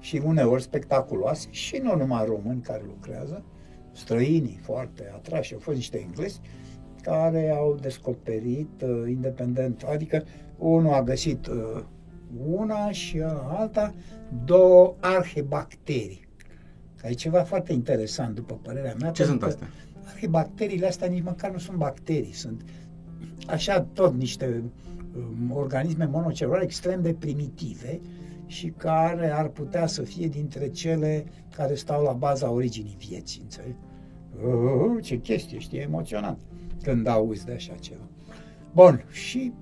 și uneori spectaculoase și nu numai români care lucrează, străinii foarte atrași, au fost niște englezi care au descoperit uh, independent, adică unul a găsit uh, una și alta două arhebacterii. Care e ceva foarte interesant, după părerea mea. Ce sunt astea? Păi bacteriile astea nici măcar nu sunt bacterii, sunt așa tot niște um, organisme monocelulare extrem de primitive și care ar putea să fie dintre cele care stau la baza originii vieții, înțelegi? Uh, ce chestie, știi, emoționant când auzi de așa ceva. Bun, și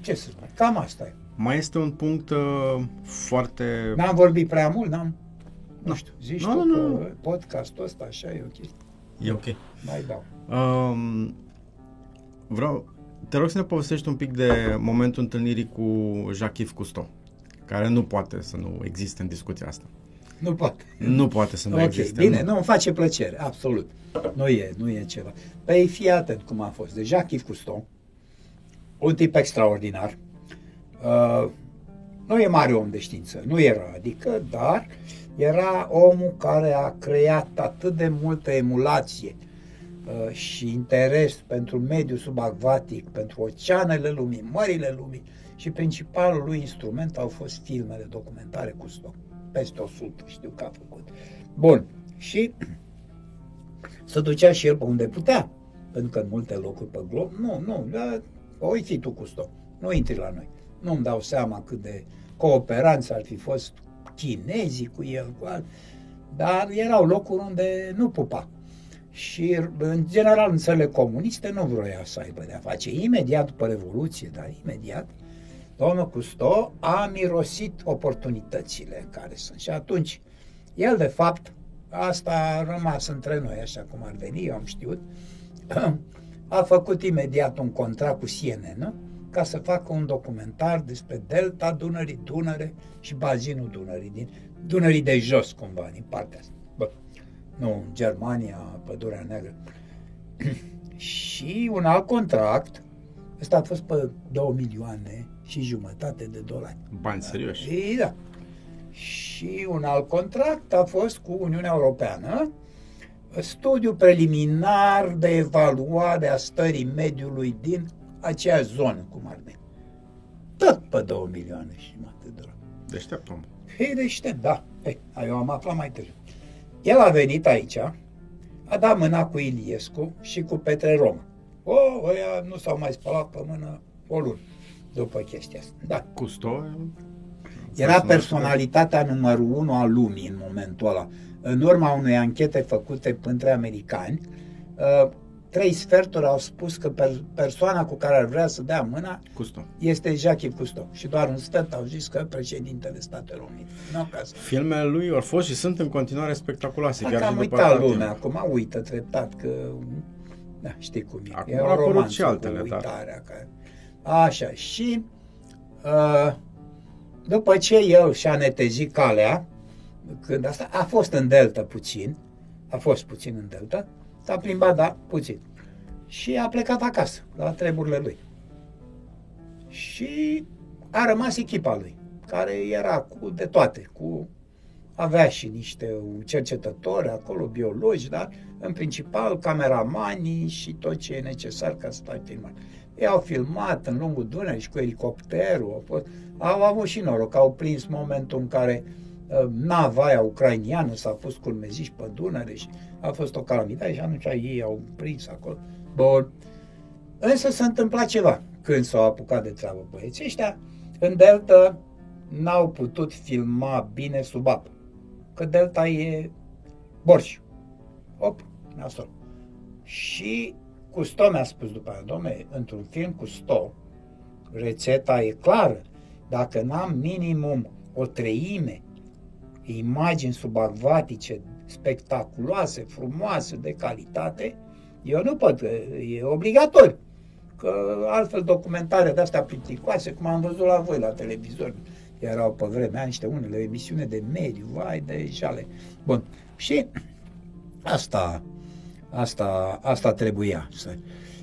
ce să spun, cam asta e. Mai este un punct uh, foarte... N-am vorbit prea mult, n-am... Nu Nu. știu, zici Nu, tu nu, că nu. podcastul ăsta așa e ok. E ok. Mai dau. Um, vreau... Te rog să ne povestești un pic de momentul întâlnirii cu Jacques Cousteau, care nu poate să nu existe în discuția asta. Nu pot. Nu poate să nu ok, existe. bine, nu, îmi face plăcere, absolut. Nu e, nu e ceva. Păi fii atent cum a fost. Deja Yves Cousteau, un tip extraordinar, uh, nu e mare om de știință, nu era, adică, dar era omul care a creat atât de multă emulație uh, și interes pentru mediul subacvatic, pentru oceanele lumii, mările lumii și principalul lui instrument au fost filmele documentare cu stoc. Peste 100 știu că a făcut. Bun. Și se ducea și el pe unde putea. Pentru că în multe locuri pe glob, nu, nu, da, oi fi tu cu stoc. Nu intri la noi. Nu-mi dau seama cât de cooperanți ar fi fost chinezii cu el, cu alt, dar erau locuri unde nu pupa. Și, în general, în țările comuniste nu vroia să aibă de-a face. Imediat după Revoluție, dar imediat, domnul Custo a mirosit oportunitățile care sunt. Și atunci, el, de fapt, asta a rămas între noi, așa cum ar veni, eu am știut, a făcut imediat un contract cu CNN ca să facă un documentar despre delta Dunării, Dunăre și bazinul Dunării, din Dunării de jos, cumva, din partea asta. Bă, nu, Germania, Pădurea Neagră. și un alt contract, ăsta a fost pe 2 milioane și jumătate de dolari. Bani serioși. Ei, da. Și un alt contract a fost cu Uniunea Europeană, studiu preliminar de evaluare a stării mediului din acea zonă, cum ar veni. Tot pe 2 milioane și jumătate de dolari. Deștept om. Ei, deștept, da. Ei, eu am aflat mai târziu. El a venit aici, a dat mâna cu Iliescu și cu Petre Roma. O, ăia nu s-au mai spălat pe mână o lună după chestia asta. Da. Cousteau... Era personalitatea numărul unu a lumii în momentul ăla. În urma unei anchete făcute între americani, uh, trei sferturi au spus că per- persoana cu care ar vrea să dea mâna Cousteau. este Jacques Cousteau. Și doar un sfert au zis că președintele Statelor Unite. Nu ca să... Filmele lui au fost și sunt în continuare spectaculoase. Dacă chiar am și după uitat atâta lumea, timp. acum uită treptat că... Da, știi cum e. Acum e au o apărut romanță și altele, cu da. uitarea. Care... Așa, și uh, după ce el și-a netezit calea, când asta a fost în delta puțin, a fost puțin în delta, s-a plimbat, da, puțin. Și a plecat acasă, la treburile lui. Și a rămas echipa lui, care era cu de toate, cu avea și niște cercetători acolo, biologi, dar în principal cameramanii și tot ce e necesar ca să faci filmat. Ei au filmat în lungul Dunării și cu elicopterul. Au, fost, au avut și noroc, au prins momentul în care uh, nava aia ucrainiană s-a pus cu meziși pe Dunăre și a fost o calamitate și atunci ei au prins acolo. Bun. Însă s-a întâmplat ceva când s-au apucat de treabă băieții ăștia. În Delta n-au putut filma bine sub apă. Că Delta e borș. Op, nasol. Și Custo mi-a spus după aia, domne, într-un film cu Sto, rețeta e clară. Dacă n-am minimum o treime imagini subacvatice spectaculoase, frumoase, de calitate, eu nu pot, e obligatoriu. Că altfel documentare de astea plicticoase, cum am văzut la voi la televizor, erau pe vremea niște unele emisiune de mediu, vai de jale. Bun. Și asta, asta, asta trebuia. Să...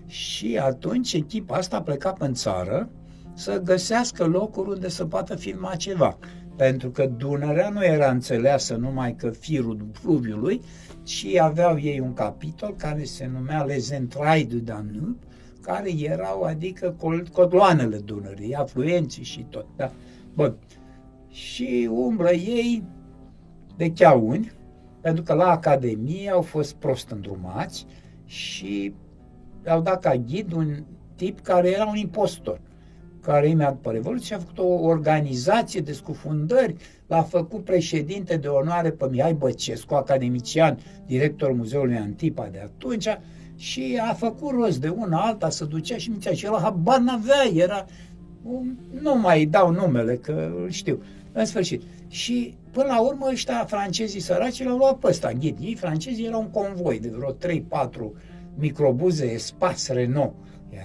Și atunci echipa asta a plecat în țară să găsească locuri unde să poată filma ceva. Pentru că Dunărea nu era înțeleasă numai că firul fluviului, ci aveau ei un capitol care se numea Les Entrailles du Danube, care erau, adică codloanele Dunării, afluenții și tot. Da? Bun. Și umblă ei de cheauni, pentru că la Academie au fost prost îndrumați și au dat ca ghid un tip care era un impostor, care imediat după Revoluție a făcut o organizație de scufundări, l-a făcut președinte de onoare pe Mihai Băcescu, academician, directorul Muzeului Antipa de atunci, și a făcut rost de una alta, să ducea și mințea. Și el habar n-avea, era... Nu mai dau numele, că îl știu. În sfârșit. Și până la urmă ăștia francezii săraci l-au luat pe ăsta, ghid. Ei francezii erau un convoi de vreo 3-4 microbuze Espace Renault.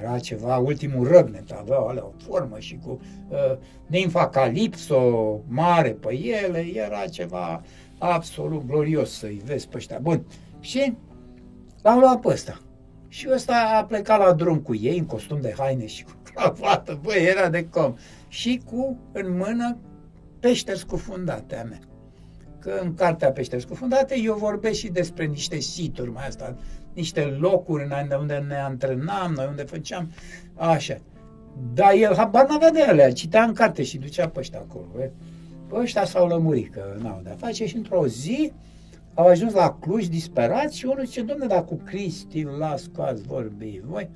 Era ceva, ultimul răbnet, aveau alea o formă și cu uh, nimfa Calipso mare pe ele, era ceva absolut glorios să-i vezi pe ăștia. Bun. Și L-am luat pe ăsta. Și ăsta a plecat la drum cu ei, în costum de haine și cu cravată, băi, era de com. Și cu, în mână, peșteri scufundate a mea. Că în cartea Peșteri scufundate eu vorbesc și despre niște situri, mai asta, niște locuri unde ne antrenam, noi unde făceam, așa. Dar el habar n-avea de ele, citea în carte și ducea pe ăștia acolo. Bă, ăștia s-au lămurit că n-au de-a face și într-o zi au ajuns la Cluj disperați și unul zice, domnule, dar cu Cristi las cu ați vorbi voi.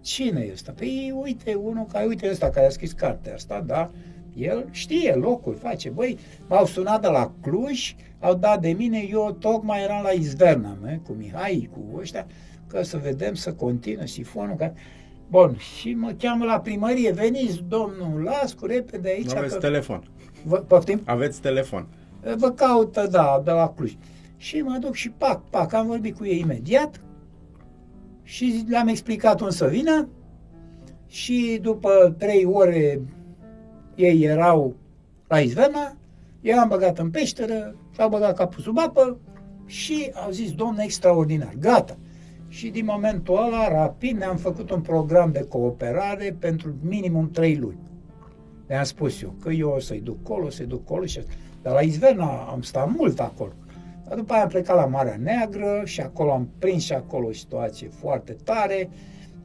Cine e ăsta? Păi uite, unul care, uite ăsta care a scris cartea asta, da, el știe locul, face, băi, m-au sunat de la Cluj, au dat de mine, eu tocmai eram la Izverna, mă, cu Mihai, cu ăștia, că să vedem să continuă sifonul, că... Bun, și mă cheamă la primărie, veniți, domnul Lascu, repede aici. Aveți că... telefon. Vă, poftim? Aveți telefon. Vă caută, da, de la Cluj. Și mă duc și pac, pac, am vorbit cu ei imediat și le-am explicat un să vină și după trei ore ei erau la izvena, eu am băgat în peșteră, și-au băgat capul sub apă și au zis, domnule, extraordinar, gata. Și din momentul ăla, rapid, ne-am făcut un program de cooperare pentru minimum trei luni. Le-am spus eu că eu o să-i duc colo, o să-i duc colo și dar la Izverna am stat mult acolo. Dar după aia am plecat la Marea Neagră și acolo am prins și acolo o situație foarte tare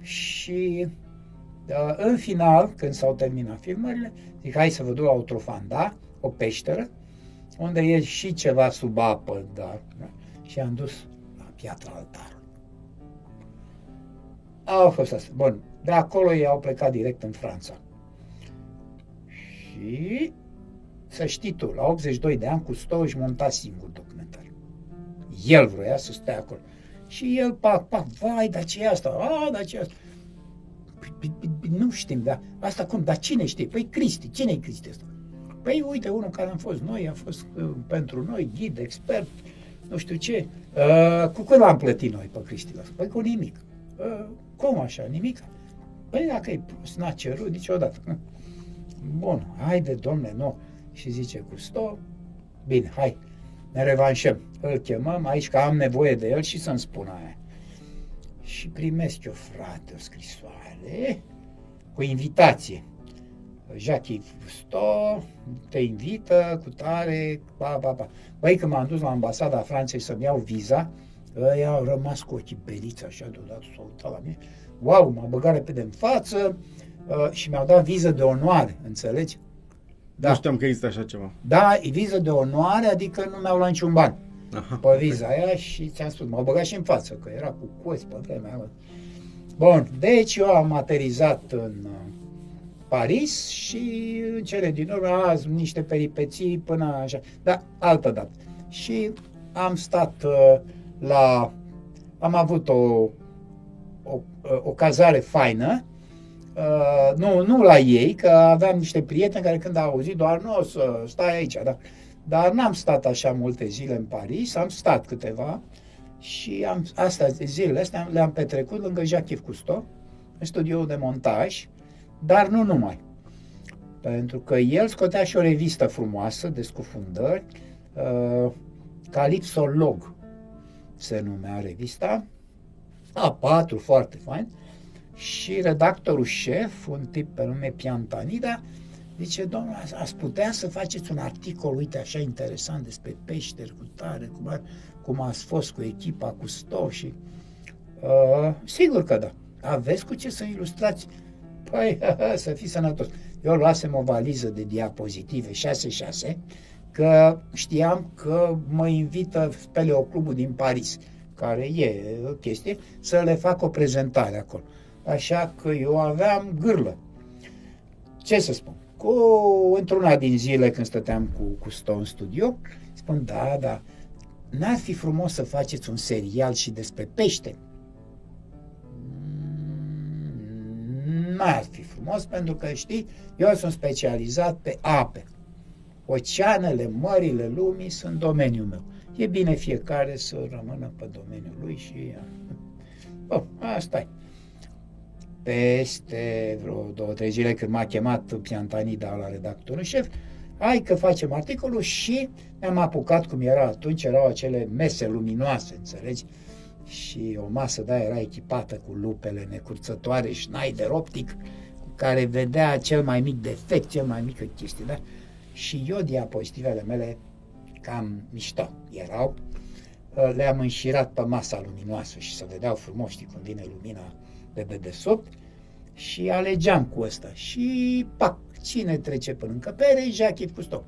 și da, în final, când s-au terminat filmările, zic, hai să vă duc la Otrofanda, o peșteră, unde e și ceva sub apă, dar, da? și am dus la piatra altarului. Au fost asta. Bun, de acolo ei au plecat direct în Franța. Și să știi tu, la 82 de ani, cu Sto își monta singur documentar. El vroia să stea acolo. Și el, pac, pac, vai, dar ce e asta? A, dar ce e asta? Păi, păi, păi, nu știm, dar asta cum? Dar cine știe? Păi Cristi, cine e Cristi ăsta? Păi uite, unul care am fost noi, a fost uh, pentru noi ghid, expert, nu știu ce. Uh, cu cât l-am plătit noi pe Cristi Păi cu nimic. Uh, cum așa, nimic? Păi dacă e prost, n-a cerut niciodată. Bun, haide, domne, nu și zice cu sto, bine, hai, ne revanșăm. Îl chemăm aici că am nevoie de el și să-mi spună aia. Și primesc eu, frate, o scrisoare cu invitație. Jacques Sto te invită cu tare, ba, ba, ba. Băi, când m-am dus la ambasada Franței să-mi iau viza, ăia au rămas cu ochii beliți așa deodată, s-au uitat la mine. Wow, m-a băgat repede în față uh, și mi-au dat viză de onoare, înțelegi? Da. Nu știam că există așa ceva. Da, e viză de onoare, adică nu mi-au luat niciun ban Aha, pe viza okay. aia și ți-am spus, m-au băgat și în față, că era cu coți pe vremea aia. Bun, deci eu am aterizat în uh, Paris și în cele din urmă azi niște peripeții până așa, da, altă dată. Și am stat uh, la, am avut o, o, o cazare faină, Uh, nu, nu la ei, că aveam niște prieteni care când au auzit doar nu o să stai aici, da. dar n-am stat așa multe zile în Paris, am stat câteva și am, astea, zilele astea le-am petrecut lângă Jacques Cousteau, în studioul de montaj, dar nu numai. Pentru că el scotea și o revistă frumoasă de scufundări, uh, Calipsolog se numea revista, A4, foarte fain, uh, și redactorul șef, un tip pe nume Piantanida, zice, domnule, ați putea să faceți un articol, uite, așa interesant despre peșteri cu tare, cum, cum ați fost cu echipa, cu sto și... Uh, sigur că da. Aveți cu ce să ilustrați? Păi, să fii sănătos. Eu luasem o valiză de diapozitive 6-6, că știam că mă invită Peleoclubul din Paris, care e o chestie, să le fac o prezentare acolo așa că eu aveam gârlă. ce să spun, cu, într-una din zile când stăteam cu, cu Sto în studio, spun, da, da, n-ar fi frumos să faceți un serial și despre pește. Mm, n-ar fi frumos pentru că, știi, eu sunt specializat pe ape. Oceanele, mările lumii sunt domeniul meu. E bine fiecare să rămână pe domeniul lui și... Bă, asta e. Peste vreo două, trei zile când m-a chemat Piantanida la redactorul șef, hai că facem articolul și ne-am apucat cum era atunci, erau acele mese luminoase, înțelegi? Și o masă de era echipată cu lupele necurțătoare, Schneider optic, cu care vedea cel mai mic defect, cel mai mică chestie, da? Și eu diapozitivele mele cam mișto erau, le-am înșirat pe masa luminoasă și să vedeau frumos, știi, cum vine lumina de dedesubt și alegeam cu ăsta. Și, pac, cine trece până încăpere? Jacques Cousteau.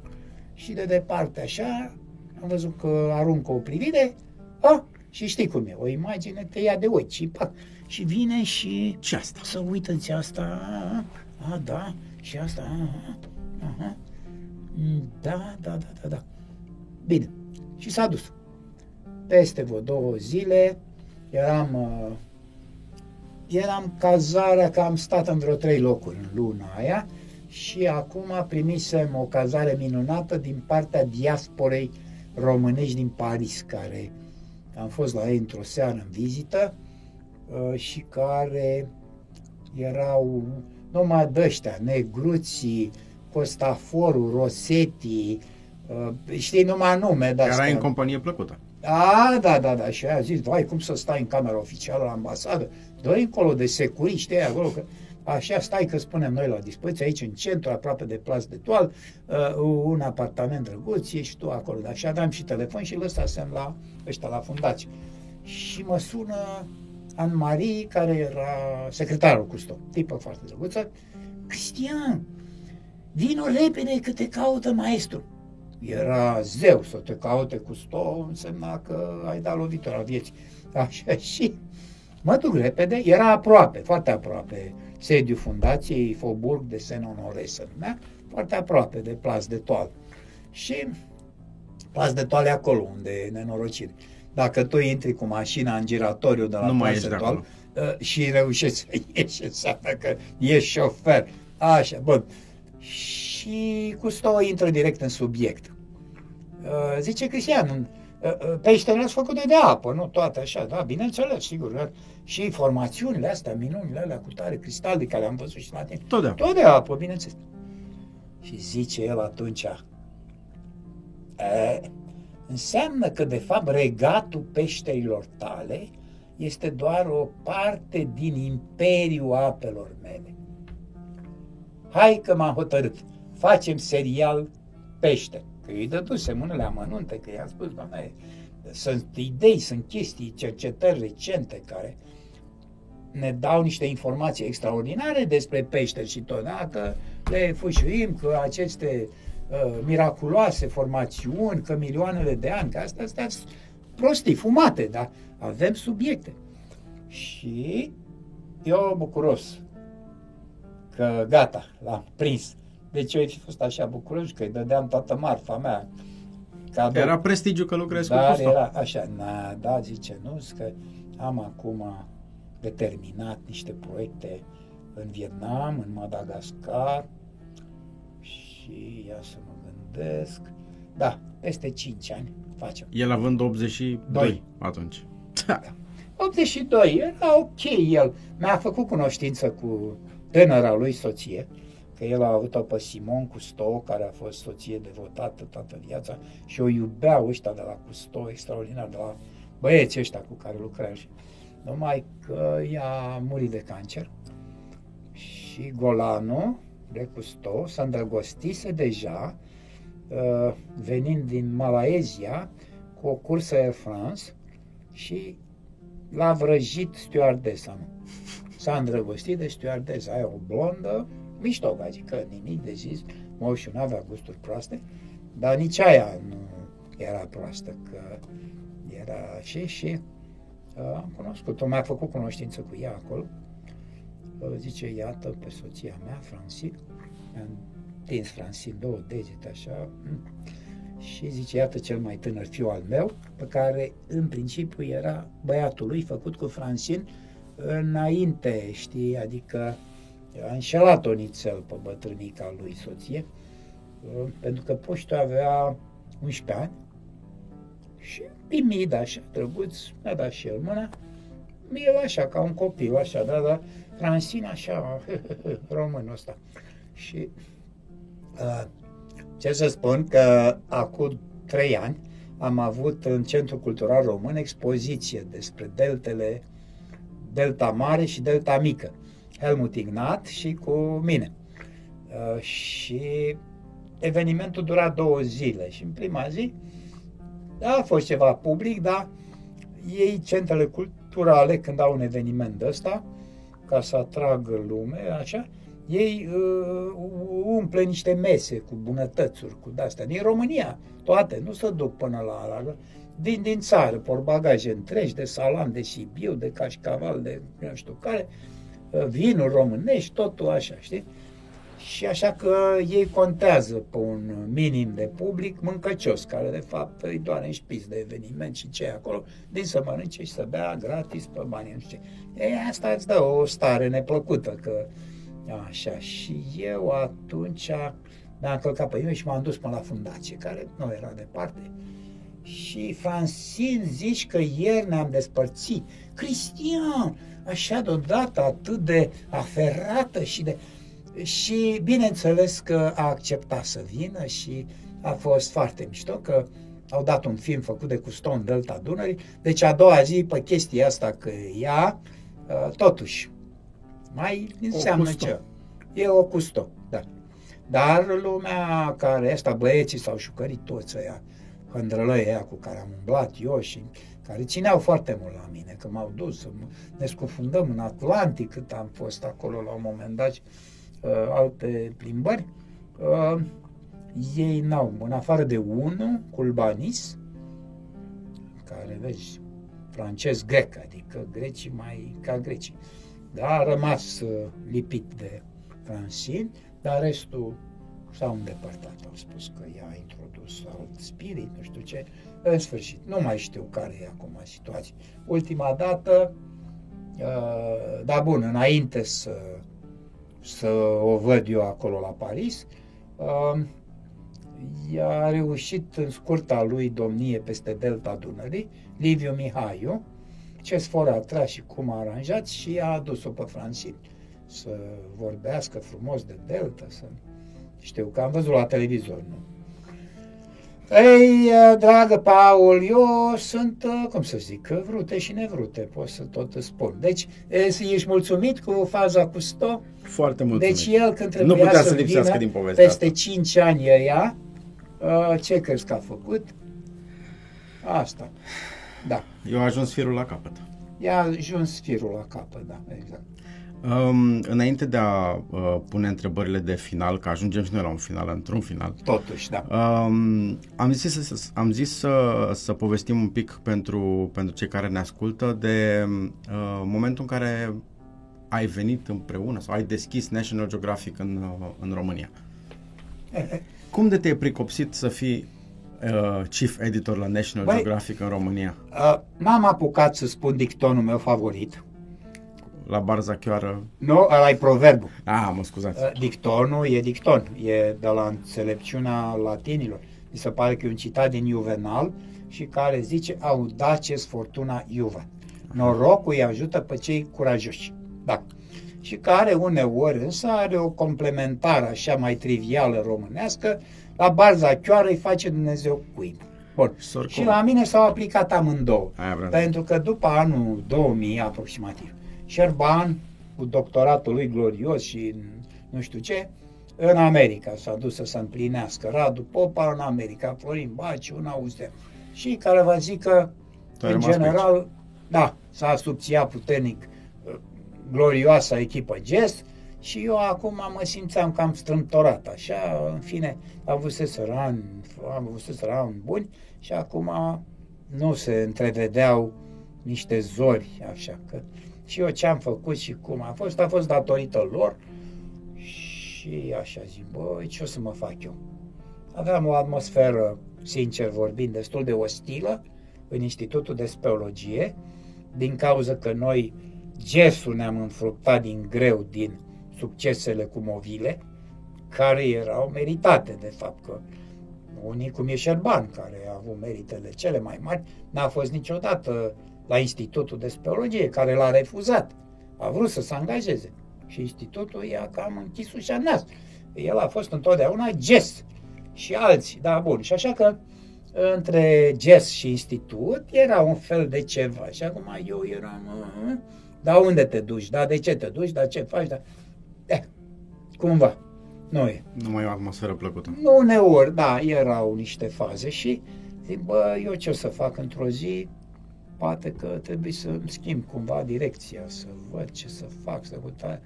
Și de departe așa, am văzut că aruncă o privire, a, și știi cum e, o imagine te ia de ochi și pac, și vine și... Și asta. Să uită-ți asta, a, da, și asta, a, aha, da, da, da, da, da. Bine, și s-a dus. Peste vreo două zile eram, uh, eram cazarea, că am stat în vreo trei locuri în luna aia și acum primisem o cazare minunată din partea diasporei românești din Paris, care am fost la ei într-o seară în vizită uh, și care erau numai de ăștia, negruții, Costaforu, Rosetti, uh, știi numai nume. Era astea. în companie plăcută. A, da, da, da. Și a zis, vai, cum să stai în camera oficială la ambasadă? dă încolo de securiști acolo, că așa stai că spunem noi la dispoziție, aici în centru, aproape de plas de toal, uh, un apartament drăguț, ești tu acolo. Dar și aveam și telefon și lăsasem la ăștia la fundație. Și mă sună Anne-Marie, care era secretarul cu stop, tipă foarte drăguță, Cristian, vino repede că te caută maestru era zeu să te caute cu sto, însemna că ai dat lovitura vieții. Așa și mă duc repede, era aproape, foarte aproape, sediu fundației Faubourg de Saint-Honoré se numea, foarte aproape de Plas de Toal. Și Plas de Toal e acolo unde e nenorocire. Dacă tu intri cu mașina în giratoriu de la nu Plas de Toal uh, și reușești să ieși, înseamnă că ești șofer. Așa, bun. Și și Custo intră direct în subiect. Uh, zice Cristian, uh, uh, peștele ați făcut de apă, nu toate așa, da, bineînțeles, sigur. Da? Și formațiunile astea, minunile alea cu tare cristal de care am văzut și la tine. Tot de apă. Tot de apă, bineînțeles. Și zice el atunci, e, înseamnă că de fapt regatul peșterilor tale este doar o parte din imperiul apelor mele. Hai că m-am hotărât facem serial pește. Că îi dădusem unele amănunte, că i-am spus, doamne, sunt idei, sunt chestii, cercetări recente care ne dau niște informații extraordinare despre pește și tot, da? că le fâșuim, că aceste uh, miraculoase formațiuni, că milioanele de ani, că astea sunt prostii, fumate, dar avem subiecte. Și eu bucuros că gata, l-am prins deci eu fi fost așa bucuros că îi dădeam toată marfa mea. Cadou. Era prestigiu că lucrezi Dar cu era așa, na, da, zice, nu, că am acum determinat niște proiecte în Vietnam, în Madagascar și ia să mă gândesc. Da, peste 5 ani facem. El având 82 Doi. atunci. Da. 82, era ok el. Mi-a făcut cunoștință cu tânăra lui soție că el a avut-o pe Simon Custo, care a fost soție devotată toată viața și o iubeau ăștia de la Custo, extraordinar, de la băieții ăștia cu care lucrează. Numai că ea a murit de cancer și Golano de Custo s-a îndrăgostise deja uh, venind din Malaezia cu o cursă Air France și l-a vrăjit stewardesa. S-a îndrăgostit de stewardesa aia, o blondă, mișto, adică nimic de zis, moșul nu avea gusturi proaste, dar nici aia nu era proastă, că era și și uh, am cunoscut-o, mi-a făcut cunoștință cu ea acolo, uh, zice, iată, pe soția mea, Franci, am tins Francine două degete așa. Și zice, iată cel mai tânăr fiu al meu, pe care în principiu era băiatul lui făcut cu Francine înainte, știi, adică a înșelat-o nițel pe bătrânica lui soție, pentru că poștul avea 11 ani. și timid așa, drăguț, mi-a dat și el mâna, el așa, ca un copil, așa, da, da, Francine așa, românul ăsta. Și uh, ce să spun că acum trei ani am avut în Centrul Cultural Român expoziție despre deltele Delta Mare și Delta Mică. Helmut Ignat și cu mine. Uh, și evenimentul dura două zile și în prima zi a fost ceva public, dar ei, centrele culturale, când au un eveniment ăsta, ca să atragă lume, așa, ei uh, umple niște mese cu bunătățuri, cu de-astea. Din România, toate, nu se duc până la, la din, din țară, bagaje întregi de salam, de Sibiu, de cașcaval, de nu știu care, uh, vinuri românești, totul așa, știi? Și așa că ei contează pe un minim de public mâncăcios, care de fapt îi doare în șpiț de eveniment și ce acolo, din să mănânce și să bea gratis pe bani, nu știu ce. E, asta îți dă o stare neplăcută, că așa. Și eu atunci mi-am călcat pe mine și m-am dus până la fundație, care nu era departe. Și Francine zici că ieri ne-am despărțit. Cristian, așa deodată atât de aferată și de... Și bineînțeles că a acceptat să vină și a fost foarte mișto că au dat un film făcut de Custon Delta Dunării, deci a doua zi pe chestia asta că ea, uh, totuși, mai înseamnă ce? E o custo, da. Dar lumea care asta, băieții s-au șucărit toți ăia, hândrălăi ăia cu care am umblat eu și care țineau foarte mult la mine, că m-au dus să ne scufundăm în Atlantic cât am fost acolo la un moment dat, uh, alte plimbări. Uh, ei n-au, în afară de unul, Culbanis, care, vezi, francez-grec, adică grecii mai ca grecii. Da, a rămas uh, lipit de Francine, dar restul s-au îndepărtat. Au spus că ea a introdus alt spirit, nu știu ce. În sfârșit, nu mai știu care e acum situația. Ultima dată, uh, da bun, înainte să, să o văd eu acolo la Paris, uh, ea a reușit în scurta lui domnie peste delta Dunării, Liviu Mihaiu, ce sfor a tras și cum a aranjat și a adus-o pe Francine să vorbească frumos de Delta, să... Știu că am văzut la televizor, nu? Ei, dragă Paul, eu sunt, cum să zic, vrute și nevrute, pot să tot spun. Deci, ești mulțumit cu faza cu sto? Foarte mulțumit. Deci el, când trebuia nu putea să, să vină din peste asta. 5 ani ea, ce crezi că a făcut? Asta. Da. Eu a ajuns firul la capăt. I-a ajuns firul la capăt, da, exact. Um, înainte de a uh, pune întrebările de final, că ajungem și noi la un final, într-un final. Totuși, da. Um, am zis, să, am zis să, să povestim un pic pentru, pentru cei care ne ascultă de uh, momentul în care ai venit împreună sau ai deschis National Geographic în, uh, în România. Cum de te-ai pricopsit să fii uh, chief editor la National Băi, Geographic în România? Uh, n-am apucat să spun dictonul meu favorit. La barza chioară? Nu, ăla e proverbul. Ah, mă scuzați. Uh, dictonul e dicton, e de la înțelepciunea latinilor. Mi se pare că e un citat din Juvenal și care zice audaces fortuna Juva. Norocul îi ajută pe cei curajoși. Da. Și care uneori însă are o complementară așa mai trivială românească, la barza chioară îi face Dumnezeu cuib. Bun. Sorcum. Și la mine s-au aplicat amândouă. Pentru că după anul 2000 aproximativ, Șerban, cu doctoratul lui glorios și nu știu ce, în America s-a dus să se împlinească. Radu Popa în America, Florin Baci în Austria. Și care va zică, în general, aici. da, s-a subțiat puternic uh, glorioasa echipă Gest, și eu acum mă simțeam cam strâmtorat, așa, în fine, am avut ani, am avut ani buni și acum nu se întrevedeau niște zori, așa că și eu ce am făcut și cum a fost, a fost datorită lor și Și așa zic, băi, ce o să mă fac eu? Aveam o atmosferă, sincer vorbind, destul de ostilă în Institutul de Speologie, din cauza că noi gesul ne-am înfructat din greu din succesele cu movile, care erau meritate, de fapt, că unii cum e Șerban, care a avut meritele cele mai mari, n-a fost niciodată la Institutul de Speologie, care l-a refuzat. A vrut să se angajeze. Și institutul i-a cam închis ușa nas. El a fost întotdeauna GES și alții, da, bun. Și așa că între GES și institut era un fel de ceva. Și acum eu eram, da, unde te duci? Da, de ce te duci? Da, ce faci? Da, eh, cumva. Nu e. Nu mai e o atmosferă plăcută. Nu, uneori, da, erau niște faze și zic, bă, eu ce o să fac într-o zi? Poate că trebuie să schimb cumva direcția, să văd ce să fac, să uita.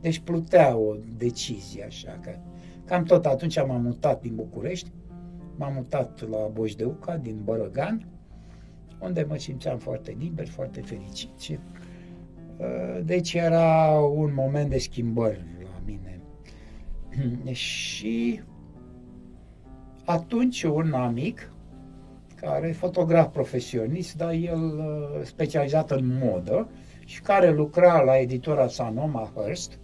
Deci plutea o decizie așa, că cam tot atunci m-am mutat din București, m-am mutat la Boșdeuca, din Bărăgan, unde mă simțeam foarte liber, foarte fericit. Și, uh, deci era un moment de schimbări la mine. și atunci un amic, care e fotograf profesionist, dar el uh, specializat în modă și care lucra la editura Sanoma Hearst,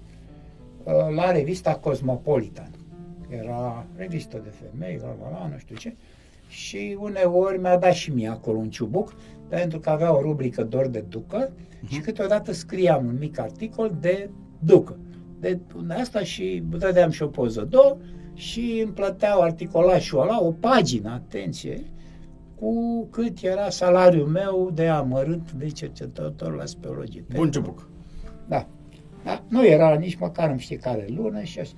Uh, la revista Cosmopolitan. Era revistă de femei, la, la, la, nu știu ce. Și uneori mi-a dat și mie acolo un ciubuc, pentru că avea o rubrică doar de ducă uh-huh. și câteodată scriam un mic articol de ducă. De asta și dădeam și o poză, două, și îmi plăteau articolașul ăla, o pagină, atenție, cu cât era salariul meu de amărât de cercetător la speologie. Bun ciubuc. Da. Da? Nu era nici măcar în fiecare lună și așa.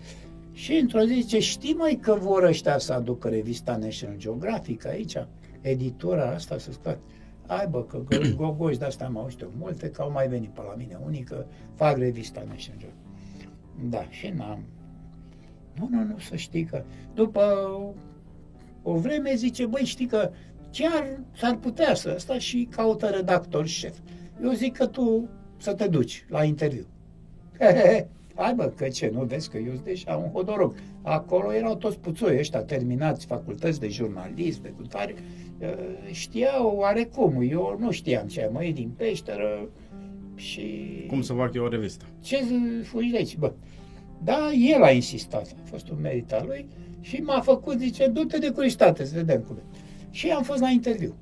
Și într-o zi zice, știi mai că vor ăștia să aducă revista National Geographic aici, editura asta să scoate. Ai bă, că gogoși de-asta am auzit multe, că au mai venit pe la mine unii, că fac revista National Geographic. Da, și n-am. Nu, nu, nu, să știi că după o vreme zice, băi, știi că chiar s-ar putea să asta și caută redactor șef. Eu zic că tu să te duci la interviu. Hai bă, că ce, nu vezi că eu sunt deja un hodorog. Acolo erau toți puțoi ăștia terminați facultăți de jurnalist, de cultare, știau oarecum, eu nu știam ce mă din peșteră și... Cum să fac eu o revistă? Ce fugi de aici, bă? Da, el a insistat, a fost un merit al lui și m-a făcut, zice, du-te de curiositate să vedem cum e. Și am fost la interviu.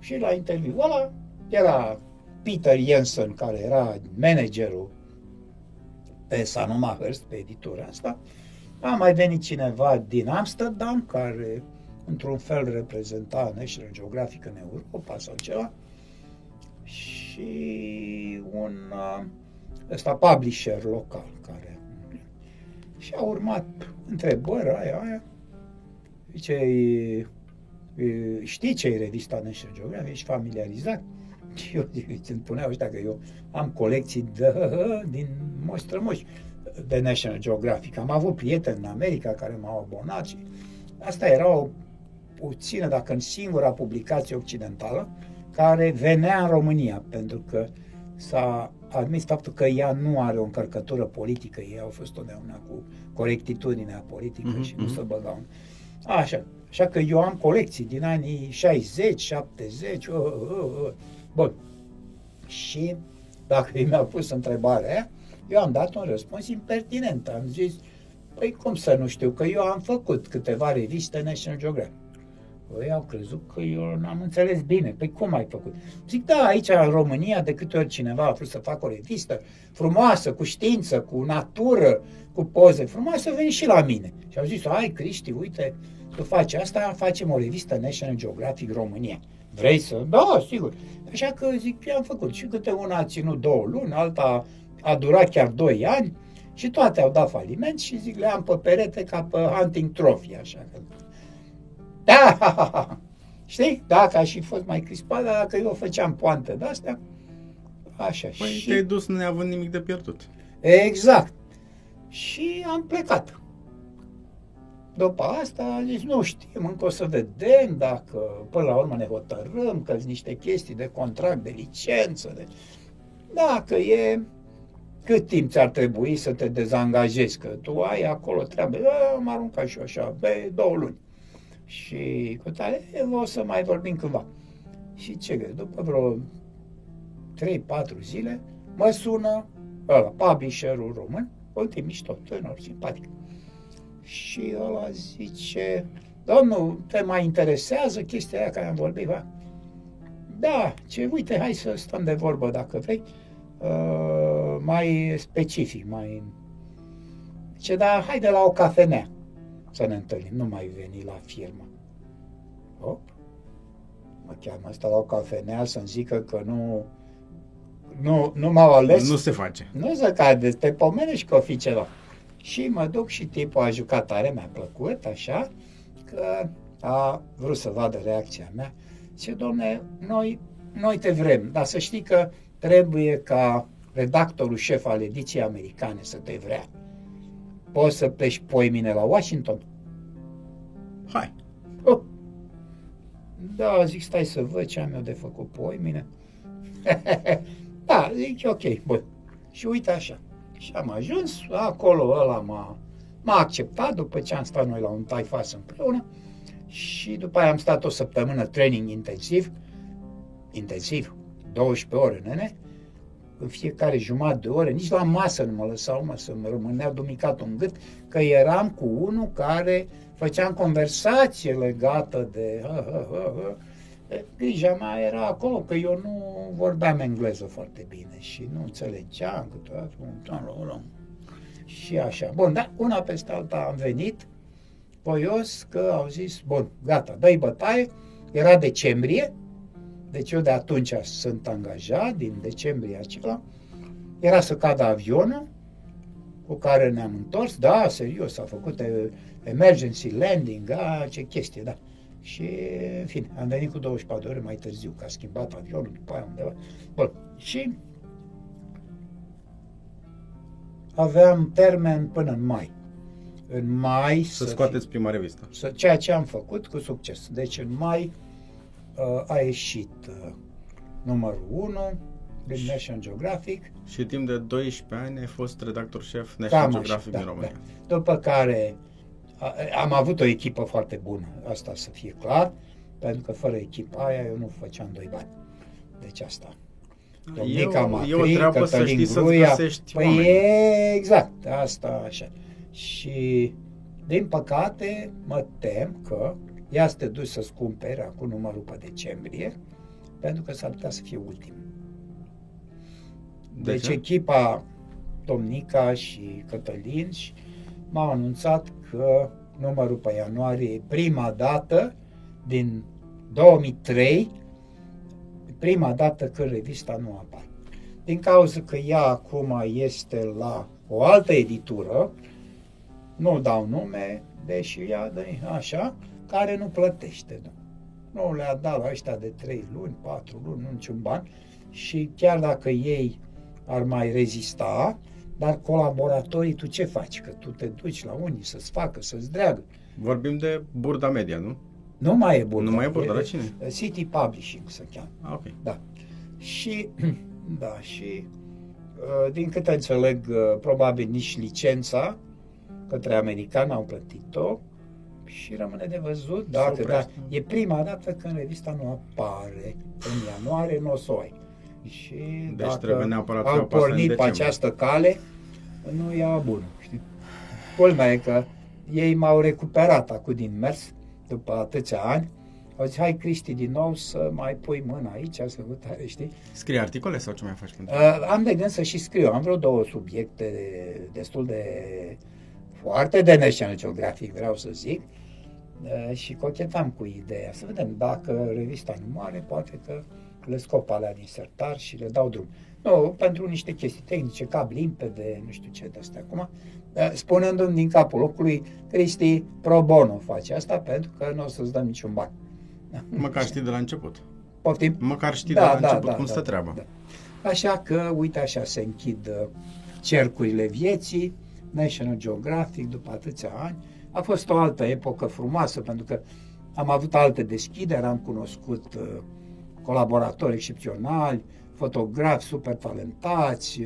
Și la interviu ăla era Peter Jensen, care era managerul pe Sanoma Hearst, pe editura asta. A mai venit cineva din Amsterdam, care într-un fel reprezenta National Geographic în Europa sau ceva. Și un ăsta publisher local care și a urmat întrebări aia, aia. Zice, știi ce e revista National Geographic? Ești familiarizat? Și eu îmi spuneau ăștia că eu am colecții de, din moș de National Geographic. Am avut prieteni în America care m-au abonat și asta era o puțină, dacă în singura publicație occidentală, care venea în România, pentru că s-a admis faptul că ea nu are o încărcătură politică, ei au fost totdeauna cu corectitudinea politică mm-hmm. și nu se băgau. Așa, așa că eu am colecții din anii 60, 70, uh, uh, uh. Bun. Și dacă mi-a pus întrebarea aia, eu am dat un răspuns impertinent. Am zis, păi cum să nu știu, că eu am făcut câteva reviste National Geographic. Păi au crezut că eu n-am înțeles bine. Păi cum ai făcut? Zic, da, aici în România, de câte ori cineva a vrut să facă o revistă frumoasă, cu știință, cu natură, cu poze frumoase, veni și la mine. Și au zis, ai, Cristi, uite, tu faci asta, facem o revistă National Geographic România. Vrei să? Da, sigur. Așa că zic, i-am făcut. Și câte una a ținut două luni, alta a durat chiar doi ani și toate au dat faliment și zic, le am pe perete ca pe hunting trophy, așa că... Da, ha, ha, ha. Știi? Dacă aș fi fost mai crispat, dar dacă eu făceam poante de-astea, așa. Păi și... te-ai dus neavând nimic de pierdut. Exact. Și am plecat. După asta, zis, nu știm, încă o să vedem dacă până la urmă ne hotărâm, că sunt niște chestii de contract, de licență, de... Dacă e... cât timp ți-ar trebui să te dezangajezi, că tu ai acolo treabă, da, am aruncat și eu așa, pe două luni. Și cu tare, o să mai vorbim cândva. Și ce după vreo 3-4 zile, mă sună ăla, publisherul român, uite, mișto, tânăr, simpatic. Și ăla zice, domnul, te mai interesează chestia aia care am vorbit, va? Da, ce, uite, hai să stăm de vorbă dacă vrei, uh, mai specific, mai... Ce, da, hai de la o cafenea să ne întâlnim, nu mai veni la firmă. Hop, mă cheamă asta la o cafenea să-mi zică că nu, nu, nu m-au ales. Nu se face. Nu se cade, te pomenești că o fi ceva. Și mă duc și tipul a jucat tare, mi-a plăcut, așa, că a vrut să vadă reacția mea. Ce domne, noi, noi te vrem, dar să știi că trebuie ca redactorul șef al ediției americane să te vrea. Poți să pleci poimine la Washington? Hai. Oh. Da, zic, stai să văd ce am eu de făcut poimine. da, zic, ok, bun. Și uite așa. Și am ajuns, acolo ăla m-a, m-a acceptat după ce am stat noi la un taifas împreună și după aia am stat o săptămână training intensiv, intensiv, 12 ore, nene, în fiecare jumătate de oră, nici la masă nu mă lăsau, mă, să mă rămânea dumicat un gât, că eram cu unul care făceam conversație legată de... Ha, ha, ha, ha. Grija mea era acolo, că eu nu vorbeam engleză foarte bine și nu înțelegeam câteodată și așa. Bun, dar una peste alta am venit, voios că au zis, bun, gata, dă-i bătaie, era decembrie, deci eu de atunci sunt angajat, din decembrie acela, era să cadă avionul cu care ne-am întors, da, serios, a făcut emergency landing, a, ce chestie, da. Și, în fine, am venit cu 24 de ore mai târziu, că a schimbat avionul după aia undeva. Bun, și aveam termen până în mai. În mai... Să, să scoateți fi, prima revistă. Să, ceea ce am făcut cu succes. Deci în mai uh, a ieșit uh, numărul 1 din National Geographic. Și timp de 12 ani ai fost redactor șef National Geographic da, din România. Da. După care am avut o echipă foarte bună, asta să fie clar, pentru că fără echipa aia eu nu făceam doi bani. Deci asta. Domnica eu, Macri, eu o treabă să știi Gruia, să găsești păi oameni. e, exact, asta așa. Și din păcate mă tem că ia să te duci să-ți cumperi acum numărul pe decembrie, pentru că s-ar putea să fie ultim. De deci ce? echipa Domnica și Cătălin și m-au anunțat că numărul pe ianuarie e prima dată din 2003, prima dată când revista nu apare. Din cauza că ea acum este la o altă editură, nu dau nume, deși ea de așa, care nu plătește. Nu, nu le-a dat la ăștia de 3 luni, 4 luni, nu niciun ban și chiar dacă ei ar mai rezista, dar colaboratorii, tu ce faci? Că tu te duci la unii să-ți facă, să-ți dreagă. Vorbim de Burda Media, nu? Nu mai e Burda. Nu mai e Burda, la cine? City Publishing se cheamă. Ah, ok. Da. Și, da, și uh, din câte înțeleg, uh, probabil nici licența către americani au plătit-o și rămâne de văzut dacă da, e prima dată când revista nu apare în ianuarie, nu o să o ai. Și deci dacă trebuie neapărat au pornit pe această cale, nu e bună. Știi? Culmea e că ei m-au recuperat acum din mers, după atâția ani, au zis, hai Cristi din nou să mai pui mâna aici, să tare, știi? Scrii articole sau ce mai faci pentru uh, Am de gând să și scriu. Am vreo două subiecte destul de foarte de National Geographic, vreau să zic. Uh, și cochetam cu ideea. Să vedem dacă revista nu moare, poate că le scop alea din sertar și le dau drum. Nu, pentru niște chestii tehnice, cab limpede, nu știu ce de astea acum, spunându-mi din capul locului, Cristi, pro bono face asta pentru că nu o să-ți dăm niciun bani. Măcar știi de la început. Poftim? Măcar știi da, de la da, început da, cum da, stă treaba. Da. Așa că, uite, așa se închid uh, cercurile vieții, National Geographic, după atâția ani. A fost o altă epocă frumoasă, pentru că am avut alte deschideri, am cunoscut uh, colaboratori excepționali, fotografi super talentați,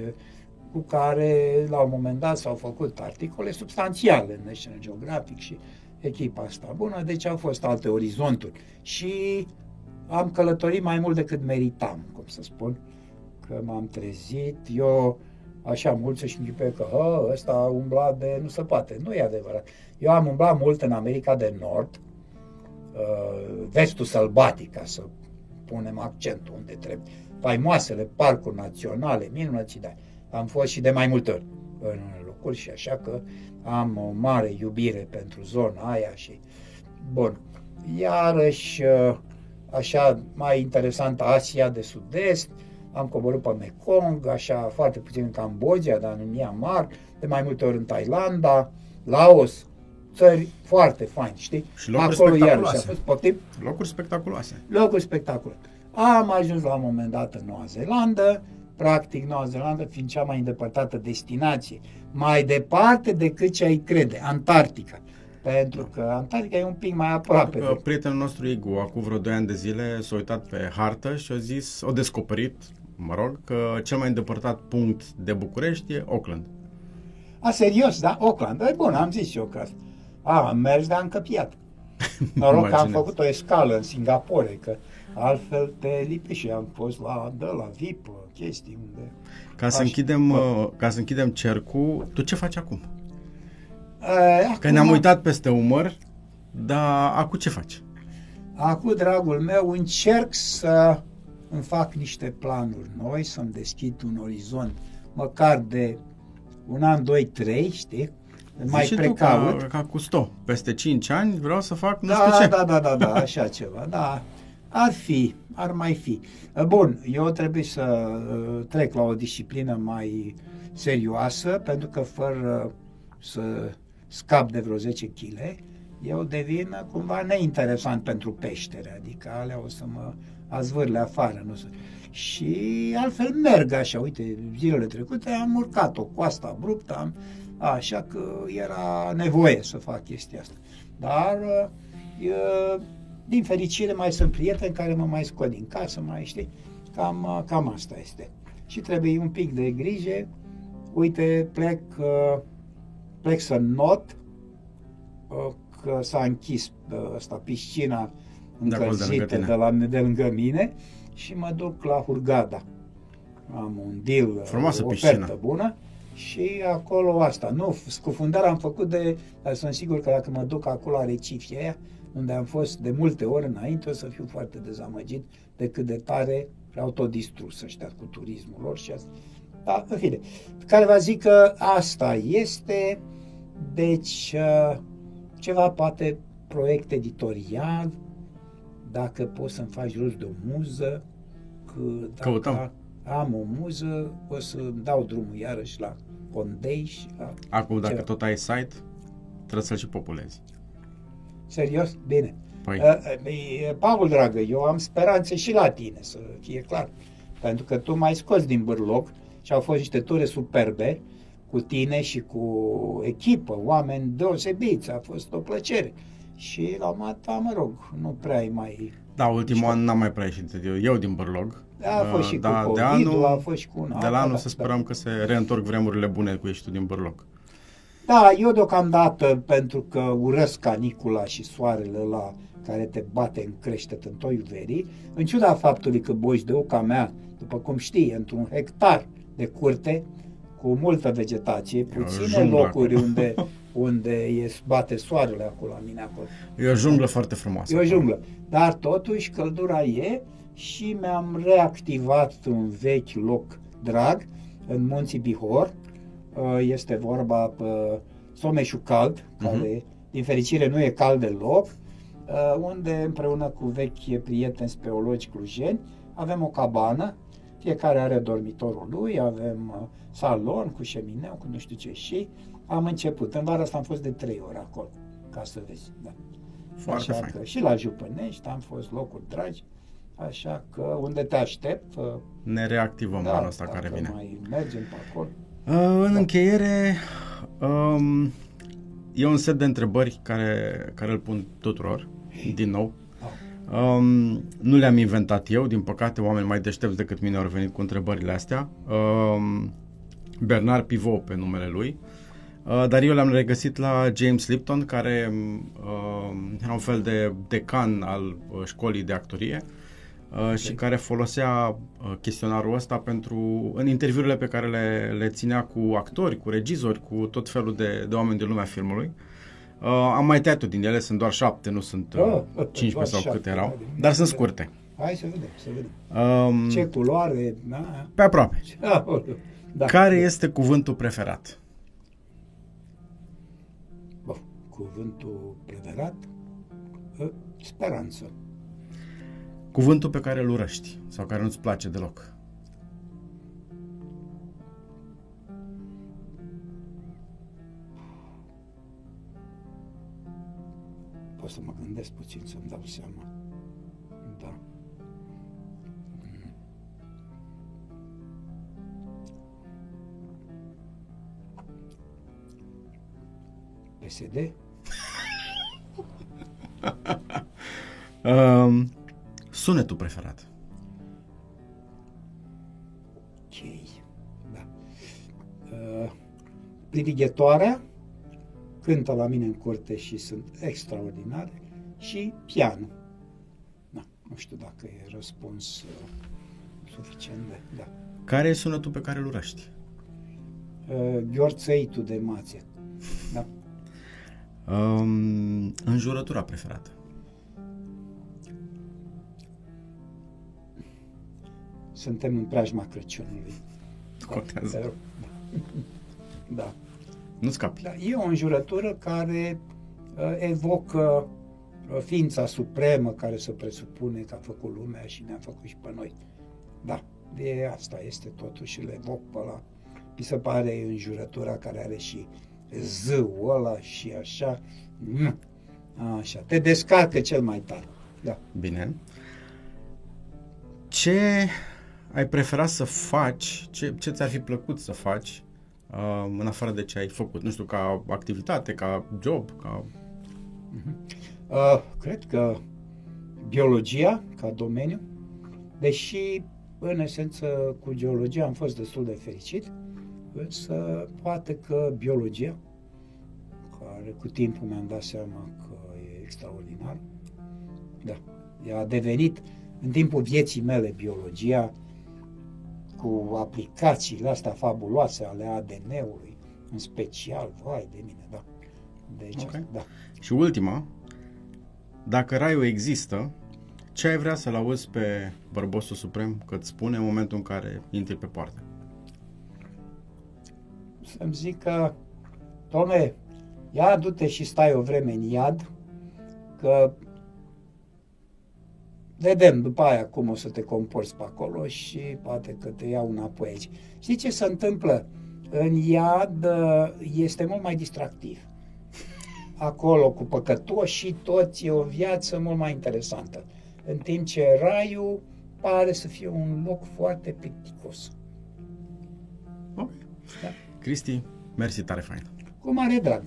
cu care la un moment dat s-au făcut articole substanțiale în National Geographic și echipa asta bună, deci au fost alte orizonturi. Și am călătorit mai mult decât meritam, cum să spun, că m-am trezit, eu așa mult să-și închipe că Hă, ăsta umbla de nu se poate. Nu e adevărat. Eu am umblat mult în America de Nord, uh, vestul sălbatic, ca să punem accentul unde trebuie. Faimoasele parcuri naționale, minunății, am fost și de mai multe ori în locuri și așa că am o mare iubire pentru zona aia și bun. Iarăși, uh, așa mai interesant Asia de Sud-Est, am coborât pe Mekong, așa foarte puțin în Cambodgia, dar în Myanmar, de mai multe ori în Thailanda, Laos, țări foarte fain, știi? Și locuri Acolo spectaculoase. iarăși a fost, poftim? Locuri spectaculoase. Locuri spectaculoase. Am ajuns la un moment dat în Noua Zeelandă, practic Noua Zeelandă fiind cea mai îndepărtată destinație, mai departe decât ce ai crede, Antarctica. Pentru că Antarctica e un pic mai aproape. Că de... Prietenul nostru Igu, acum vreo 2 ani de zile, s-a uitat pe hartă și a zis, o descoperit, mă rog, că cel mai îndepărtat punct de București e Auckland. A, serios, da? Auckland. E bun, am zis și eu că a, am mers, dar am căpiat. Noroc că am făcut o escală în Singapore, că altfel te lipi și am fost la, de la VIP, chestii unde... Ca să, închidem, ca să închidem cercul, tu ce faci acum? Uh, că ne-am uitat peste umăr, dar acum ce faci? Acum, dragul meu, încerc să îmi fac niște planuri noi, să-mi deschid un orizont, măcar de un an, doi, trei, știi? Mai Zici precaut. Tu ca, ca cu sto. Peste 5 ani vreau să fac nu da, știu ce. Da, da, da, da, așa ceva, da. Ar fi, ar mai fi. Bun, eu trebuie să uh, trec la o disciplină mai serioasă, pentru că fără să scap de vreo 10 kg, eu devin cumva neinteresant pentru peștere, adică alea o să mă azvârle afară. Nu să... Și altfel merg așa, uite, zilele trecute am urcat o coastă abruptă, am, așa că era nevoie să fac chestia asta. Dar, eu, din fericire, mai sunt prieteni care mă mai scot din casă, mai știi, cam, cam asta este. Și trebuie un pic de grijă, uite, plec plec să not uh, că s-a închis asta, uh, piscina încălzită de, de, la, de lângă mine și mă duc la Hurgada. Am un deal, uh, Frumoasă o piscină. ofertă bună și acolo asta. Nu, scufundarea am făcut de, dar sunt sigur că dacă mă duc acolo la recifia aia, unde am fost de multe ori înainte, o să fiu foarte dezamăgit de cât de tare au tot distrus ăștia cu turismul lor și asta. Da, în fine. Care va zic că asta este, deci, uh, ceva poate proiect editorial, dacă poți să-mi faci rost de o muză, că dacă Căutăm. Am o muză, o să dau drumul iarăși la Condei și la Acum, dacă ceva. tot ai site, trebuie să-l și populezi. Serios? Bine. Păi, Uh, uh, Paul, dragă, eu am speranțe și la tine, să fie clar. Pentru că tu m-ai scos din bârloc și au fost niște ture superbe cu tine și cu echipă, oameni deosebiți, a fost o plăcere. Și la un moment dat, mă rog, nu prea ai mai... da, ultimul an n-am mai prea ieșit eu, eu din bârlog. A fost și Da, cu de covid anul- a fost și cu una. De la da, anul da, să sperăm că se reîntorc vremurile bune cu ieșitul din bârlog. Da, eu deocamdată, pentru că urăsc canicula și soarele la care te bate în creștet în toiul verii, în ciuda faptului că boși de oca mea, după cum știi, într-un hectar de curte, cu multă vegetație, o puține junglă locuri acolo. unde, unde e, bate soarele acolo la mine acolo. E o junglă foarte frumoasă. E o acolo. junglă. Dar totuși căldura e și mi-am reactivat un vechi loc drag în Munții Bihor. Uh, Este vorba pe Someșul Cald, care din fericire nu e cald deloc, uh, unde împreună cu vechi prieteni speologi clujeni avem o cabană, fiecare are dormitorul lui, avem uh, salon cu șemineu, cu nu știu ce și am început. În vara asta am fost de trei ori acolo, ca să vezi. Da. Foarte așa fain. că și la Jupănești am fost locuri dragi, așa că unde te aștept, uh, Ne reactivăm da, anul ăsta dacă care vine. mai mergem pe acolo. Uh, în încheiere, um, e un set de întrebări care, care îl pun tuturor, din nou. Um, nu le-am inventat eu, din păcate oameni mai deștepți decât mine au venit cu întrebările astea. Um, Bernard Pivot pe numele lui. Uh, dar eu l-am regăsit la James Lipton, care uh, era un fel de decan al uh, școlii de actorie uh, okay. și care folosea uh, chestionarul ăsta pentru în interviurile pe care le, le ținea cu actori, cu regizori, cu tot felul de, de oameni din lumea filmului. Uh, am mai tăiat din ele, sunt doar șapte, nu sunt uh, oh, 15 sau șapte, câte erau, da, dar sunt scurte. Hai să vedem, să vedem. Um, Ce culoare? Da. Pe aproape. Da. Care este cuvântul preferat? Bă, cuvântul preferat? Ă, speranță. Cuvântul pe care îl urăști sau care nu-ți place deloc? Pot să mă gândesc puțin să-mi dau seama. Da. PSD? um, sunetul preferat. Ok, da. Uh, privighetoarea cântă la mine în curte și sunt extraordinare și piano. Da, nu știu dacă e răspuns uh, suficient de... Da. Care e sunetul pe care îl urăști? Uh, Gheorțăitul de mație. Da. Um, înjurătura preferată? Suntem în preajma Crăciunului. Contează. Da. da. Nu scapi. Da, e o înjurătură care uh, evocă uh, ființa supremă care se presupune că a făcut lumea și ne-a făcut și pe noi. Da, de asta este totuși, le evoc pe la. Mi se pare înjurătura care are și zâul ăla și așa. Mm. Așa, te descarcă cel mai tare. Da. Bine. Ce ai preferat să faci, ce, ce ți-ar fi plăcut să faci uh, în afară de ce ai făcut? Nu știu, ca activitate, ca job, ca... Uh-huh. Uh, cred că biologia ca domeniu, deși în esență cu geologia am fost destul de fericit, Însă poate că biologia, care cu timpul mi-am dat seama că e extraordinar, da, a devenit în timpul vieții mele biologia cu aplicațiile astea fabuloase ale ADN-ului, în special, vai de mine, da. Deci, okay. da. Și ultima, dacă raiul există, ce ai vrea să-l auzi pe bărbosul suprem că îți spune în momentul în care intri pe poartă? să-mi zică, domne, ia du-te și stai o vreme în iad, că vedem după aia cum o să te comporți pe acolo și poate că te iau înapoi aici. Știi ce se întâmplă? În iad uh, este mult mai distractiv. Acolo cu păcătoși și toți e o viață mult mai interesantă. În timp ce raiul pare să fie un loc foarte plicticos. Okay. Da? Cristi, mersi tare fain. Cu mare drag.